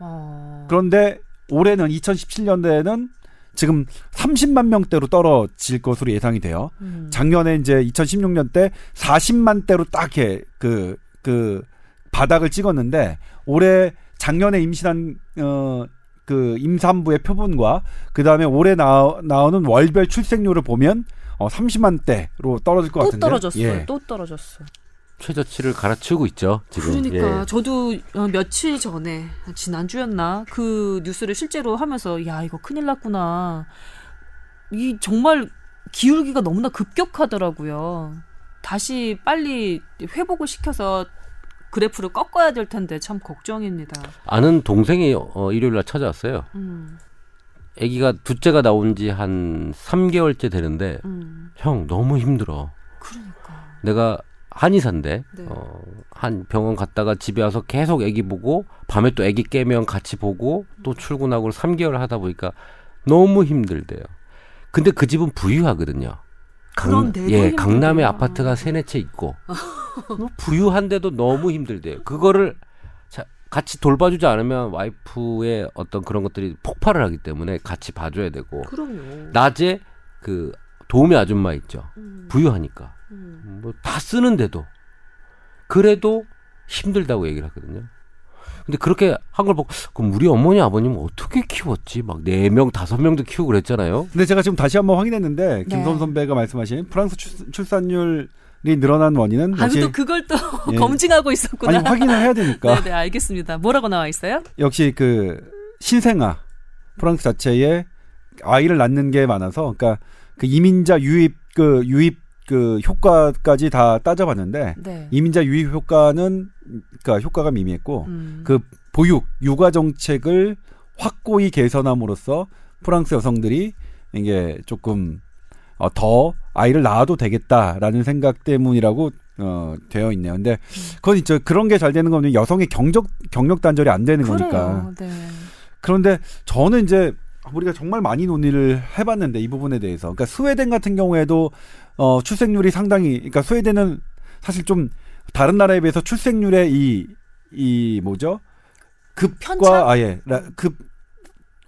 어. 그런데 올해는 2017년대에는 지금 30만 명대로 떨어질 것으로 예상이 돼요. 음. 작년에 이제 2016년 때 40만 대로 딱 이렇게 그, 그 바닥을 찍었는데 올해 작년에 임신한 어, 그 임산부의 표본과 그 다음에 올해 나, 나오는 월별 출생률을 보면 어, 30만 대로 떨어질 것 또 같은데. 떨어졌어요. 예. 또 떨어졌어. 최저치를 갈아치우고 있죠. 지금. 그러니까 예. 저도 어, 며칠 전에 지난 주였나 그 뉴스를 실제로 하면서 야 이거 큰일 났구나. 이 정말 기울기가 너무나 급격하더라고요. 다시 빨리 회복을 시켜서 그래프를 꺾어야 될 텐데 참 걱정입니다. 아는 동생이 어, 일요일 날 찾아왔어요. 음, 아기가 둘째가 나온 지 한 3개월째 되는데 음, 형 너무 힘들어. 그러니까. 내가 한의사인데 네. 어, 한 병원 갔다가 집에 와서 계속 아기 보고 밤에 또 아기 깨면 같이 보고 또 출근하고 3개월 하다 보니까 너무 힘들대요. 근데 그 집은 부유하거든요. 그런데도 예. 강남에 아파트가 세네 채 있고 뭐 부유한데도 너무 힘들대요. 그거를 자, 같이 돌봐주지 않으면 와이프의 어떤 그런 것들이 폭발을 하기 때문에 같이 봐줘야 되고 그럼요. 낮에 그 도우미 아줌마 있죠. 음, 부유하니까 음. 뭐다 쓰는데도 그래도 힘들다고 얘기를 하거든요. 근데 그렇게 한 걸 보고 그럼 우리 어머니 아버님 어떻게 키웠지? 막 네 명 다섯 명도 키우고 그랬잖아요. 근데 제가 지금 다시 한번 확인했는데 네. 김선 선배가 말씀하신 프랑스 출, 산율 이 늘어난 원인은 아, 역시 또 그걸 또 예. 검증하고 있었구나. 아니 확인을 해야 되니까 네, 네, 알겠습니다. 뭐라고 나와 있어요? 역시 그 신생아 프랑스 자체에 아이를 낳는 게 많아서 그러니까 그 이민자 유입 그 유입 그 효과까지 다 따져봤는데 네. 이민자 유입 효과는 그러니까 효과가 미미했고 음. 그 보육 육아 정책을 확고히 개선함으로써 프랑스 여성들이 이게 조금 어, 더 아이를 낳아도 되겠다라는 생각 때문이라고 어, 되어 있네요. 근데 그건 있죠. 그런 게 잘 되는 거는 여성의 경적 경력 단절이 안 되는 거니까. 그래요. 네. 그런데 저는 이제 우리가 정말 많이 논의를 해봤는데 이 부분에 대해서, 그러니까 스웨덴 같은 경우에도 어, 출생률이 상당히, 그러니까 스웨덴은 사실 좀 다른 나라에 비해서 출생률의 이, 이 뭐죠? 급과 아예 급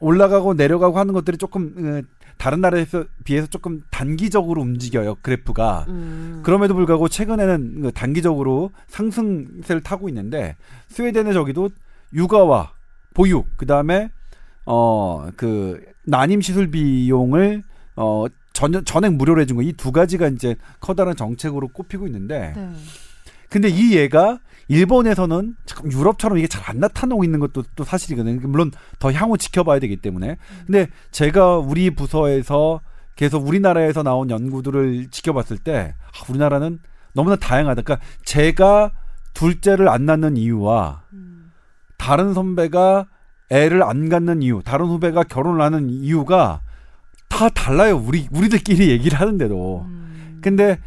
올라가고 내려가고 하는 것들이 조금 어, 다른 나라에서 비해서 조금 단기적으로 움직여요 그래프가. 음. 그럼에도 불구하고 최근에는 그 단기적으로 상승세를 타고 있는데 스웨덴의 저기도 육아와 보육 그다음에 어 그 난임 시술 비용을 어 전, 전액 무료로 해준 거 이 두 가지가 이제 커다란 정책으로 꼽히고 있는데 네. 근데 이 예가 일본에서는 참 유럽처럼 이게 잘 안 나타나고 있는 것도 또 사실이거든요. 물론 더 향후 지켜봐야 되기 때문에. 근데 제가 우리 부서에서 계속 우리나라에서 나온 연구들을 지켜봤을 때 아, 우리나라는 너무나 다양하다. 그러니까 제가 둘째를 안 낳는 이유와 음. 다른 선배가 애를 안 갖는 이유, 다른 후배가 결혼을 하는 이유가 다 달라요. 우리 우리들끼리 얘기를 하는데도. 음. 근데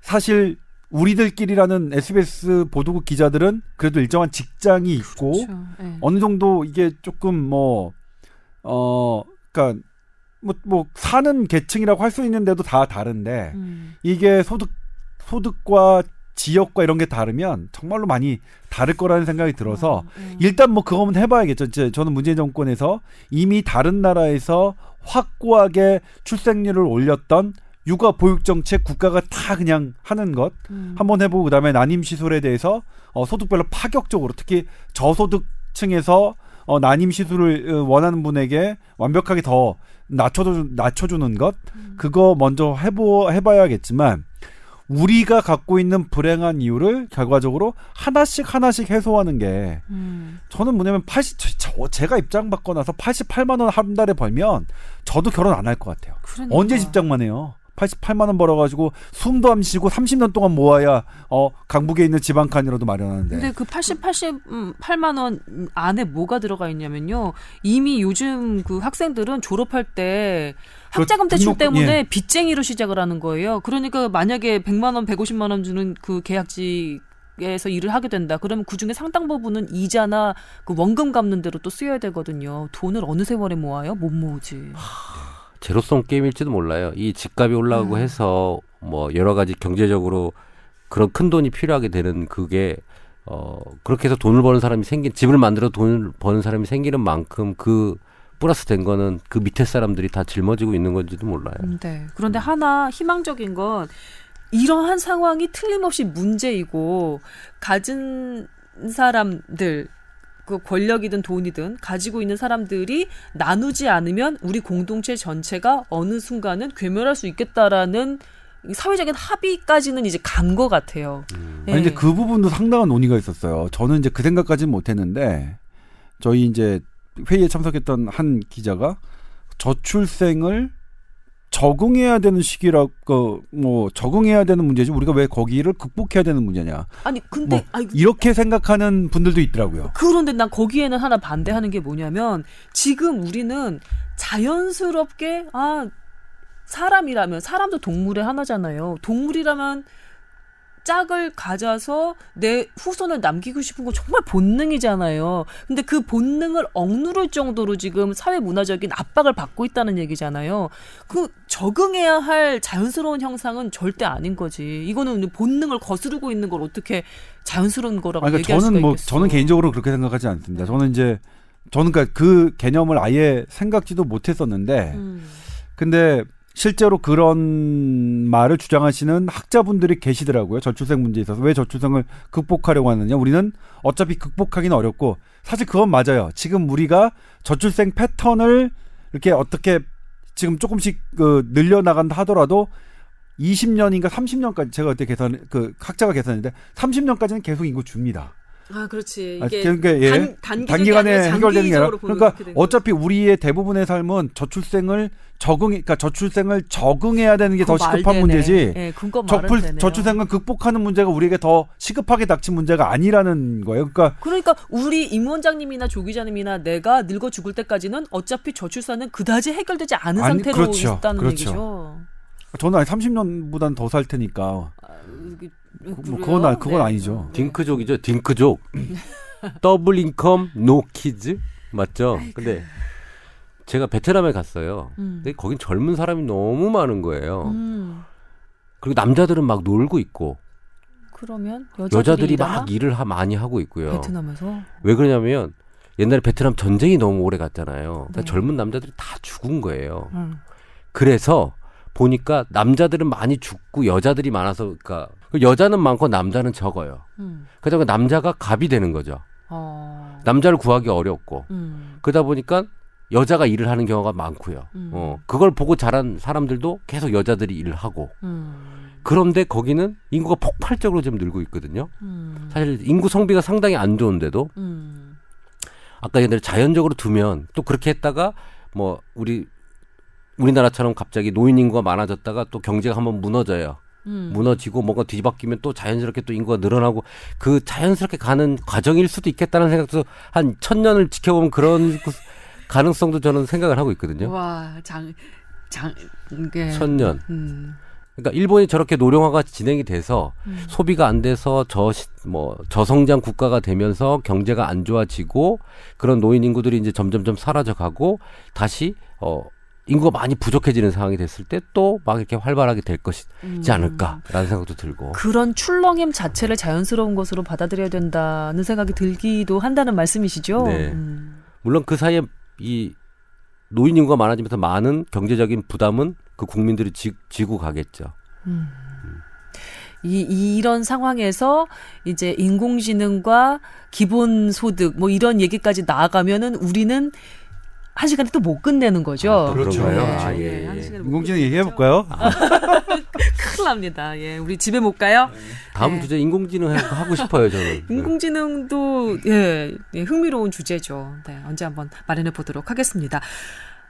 사실 우리들끼리라는 SBS 보도국 기자들은 그래도 일정한 직장이 있고 그렇죠. 네. 어느 정도 이게 조금 뭐 어 그러니까 뭐 뭐 사는 계층이라고 할 수 있는데도 다 다른데 음. 이게 소득 소득과 지역과 이런 게 다르면 정말로 많이 다를 거라는 생각이 들어서 음. 일단 뭐 그거는 해봐야겠죠. 이제 저는 문재인 정권에서 이미 다른 나라에서 확고하게 출생률을 올렸던 육아 보육 정책 국가가 다 그냥 하는 것 음. 한번 해보고 그다음에 난임 시술에 대해서 어, 소득별로 파격적으로 특히 저소득층에서 어, 난임 시술을 어, 원하는 분에게 완벽하게 더 낮춰주, 낮춰주는 것 음. 그거 먼저 해보 해봐야겠지만 우리가 갖고 있는 불행한 이유를 결과적으로 하나씩 하나씩 해소하는 게 음. 저는 뭐냐면 80 저, 저- 제가 입장 받고 나서 88만 원 한 달에 벌면 저도 결혼 안 할 것 같아요. 그러니까. 언제 집장만 해요? 88만 원 벌어가지고 숨도 안 쉬고 30년 동안 모아야 어 강북에 있는 지방칸이라도 마련하는데. 근데 그 80, 88만 원 안에 뭐가 들어가 있냐면요. 이미 요즘 그 학생들은 졸업할 때그 학자금 대출 등록- 때문에 예. 빚쟁이로 시작을 하는 거예요. 그러니까 만약에 100만 원, 150만 원 주는 그 계약직 에서 일을 하게 된다. 그러면 그 중에 상당 부분은 이자나 그 원금 갚는 대로 또 쓰여야 되거든요. 돈을 어느 세월에 모아요? 못 모으지. 제로성 게임일지도 몰라요. 이 집값이 올라가고 음. 해서 뭐 여러 가지 경제적으로 그런 큰 돈이 필요하게 되는 그게 어 그렇게 해서 돈을 버는 사람이 생긴 집을 만들어 돈을 버는 사람이 생기는 만큼 그 플러스 된 거는 그 밑에 사람들이 다 짊어지고 있는 건지도 몰라요. 음, 네. 그런데 하나 희망적인 건 이러한 상황이 틀림없이 문제이고 가진 사람들 그 권력이든 돈이든 가지고 있는 사람들이 나누지 않으면 우리 공동체 전체가 어느 순간은 괴멸할 수 있겠다라는 이 사회적인 합의까지는 이제 간 것 같아요. 네. 아니, 근데 그 부분도 상당한 논의가 있었어요. 저는 이제 그 생각까지는 못했는데 저희 이제 회의에 참석했던 한 기자가 저출생을 적응해야 되는 시기라고 뭐 적응해야 되는 문제지 우리가 왜 거기를 극복해야 되는 문제냐 아니 근데 뭐 아이, 이렇게 생각하는 분들도 있더라고요. 그런데 난 거기에는 하나 반대하는 게 뭐냐면 지금 우리는 자연스럽게 아 사람이라면 사람도 동물의 하나잖아요. 동물이라면 짝을 가져서 내 후손을 남기고 싶은 건 정말 본능이잖아요. 근데 그 본능을 억누를 정도로 지금 사회 문화적인 압박을 받고 있다는 얘기잖아요. 그 적응해야 할 자연스러운 형상은 절대 아닌 거지. 이거는 본능을 거스르고 있는 걸 어떻게 자연스러운 거라고 아니, 얘기할 그러니까 수가 저는 뭐 있겠어. 저는 개인적으로 그렇게 생각하지 않습니다. 저는 이제 저는 그러니까 그 개념을 아예 생각지도 못했었는데 음. 근데 실제로 그런 말을 주장하시는 학자분들이 계시더라고요. 저출생 문제에 있어서 왜 저출생을 극복하려고 하느냐? 우리는 어차피 극복하기는 어렵고 사실 그건 맞아요. 지금 우리가 저출생 패턴을 이렇게 어떻게 지금 조금씩 그 늘려나간다 하더라도 20년인가 30년까지 제가 그때 계산 그 학자가 계산했는데 30년까지는 계속 인구 줍니다. 아, 그렇지. 아, 이게 그러니까 예. 단, 단기간에 해결되는 게 아니라 그러니까 어차피 우리의 대부분의 삶은 저출생을 적응 그러니까 저출생을 적응해야 되는 게더 그거 말 시급한. 문제지. 예, 저출, 되네요. 저출생을 극복하는 문제가 우리에게 더 시급하게 닥친 문제가 아니라는 거예요. 그러니까 그러니까 우리 임 원장님이나 조 기자님이나 내가 늙어 죽을 때까지는 어차피 저출산은 그다지 해결되지 않은 아니, 상태로 그렇죠. 있다는 그렇죠. 얘기죠. 저는 30년보다는 더살 테니까 아, 뭐? 그건 아- 그건 네. 아니죠. 딩크족이죠. 딩크족. double income no kids 맞죠? 근데 제가 베트남에 갔어요. 음. 근데 거긴 젊은 사람이 너무 많은 거예요. 음. 그리고 남자들은 막 놀고 있고 그러면 여자들이, 여자들이? 막 일을 하, 많이 하고 있고요. 베트남에서 왜 그러냐면 옛날에 베트남 전쟁이 너무 오래 갔잖아요. 그러니까 네. 젊은 남자들이 다 죽은 거예요. 음. 그래서 보니까 남자들은 많이 죽고 여자들이 많아서 그러니까 여자는 많고 남자는 적어요. 음. 그러다 보니까 남자가 갑이 되는 거죠. 어. 남자를 구하기 어렵고 음. 그러다 보니까 여자가 일을 하는 경우가 많고요. 음. 어, 그걸 보고 자란 사람들도 계속 여자들이 일을 하고 음. 그런데 거기는 인구가 폭발적으로 지금 늘고 있거든요. 음. 사실 인구 성비가 상당히 안 좋은데도 음. 아까 대로 자연적으로 두면 또 그렇게 했다가 뭐 우리 우리나라처럼 갑자기 노인 인구가 많아졌다가 또 경제가 한번 무너져요. 음. 무너지고 뭔가 뒤바뀌면 또 자연스럽게 또 인구가 늘어나고 그 자연스럽게 가는 과정일 수도 있겠다는 생각도 한 천년을 지켜보면 그런 그 가능성도 저는 생각을 하고 있거든요. 와, 장, 장, 이게. 천년. 음. 그러니까 일본이 저렇게 노령화가 진행이 돼서 음. 소비가 안 돼서 저 뭐 저성장 국가가 되면서 경제가 안 좋아지고 그런 노인 인구들이 이제 점점점 사라져 가고 다시 어 인구가 많이 부족해지는 상황이 됐을 때 또 막 이렇게 활발하게 될 것이지 음. 않을까라는 생각도 들고 그런 출렁임 자체를 자연스러운 것으로 받아들여야 된다는 생각이 들기도 한다는 말씀이시죠? 네. 음. 물론 그 사이에 이 노인 인구가 많아지면서 많은 경제적인 부담은 그 국민들이 지, 지고 가겠죠. 음. 이, 이런 상황에서 이제 인공지능과 기본소득 뭐 이런 얘기까지 나아가면은 우리는 한 시간에 또 못 끝내는 거죠. 아, 또 그렇죠. 그런가요? 네. 아, 네, 예, 한 예. 못 인공지능 얘기해 볼까요? 큰일 납니다. 예, 우리 집에 못 가요? 다음 네. 주제 인공지능 하- 하고 싶어요 저는. 인공지능도 예, 예, 흥미로운 주제죠. 네, 언제 한번 마련해 보도록 하겠습니다.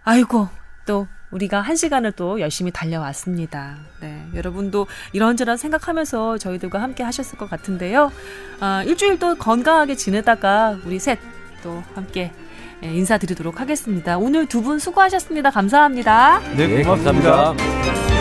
아이고 또 우리가 한 시간을 또 열심히 달려왔습니다. 네, 여러분도 이런저런 생각하면서 저희들과 함께 하셨을 것 같은데요. 아, 일주일 또 건강하게 지내다가 우리 셋 또 함께 예, 인사드리도록 하겠습니다. 오늘 두 분 수고하셨습니다. 감사합니다. 네, 예, 고맙습니다. 감사합니다.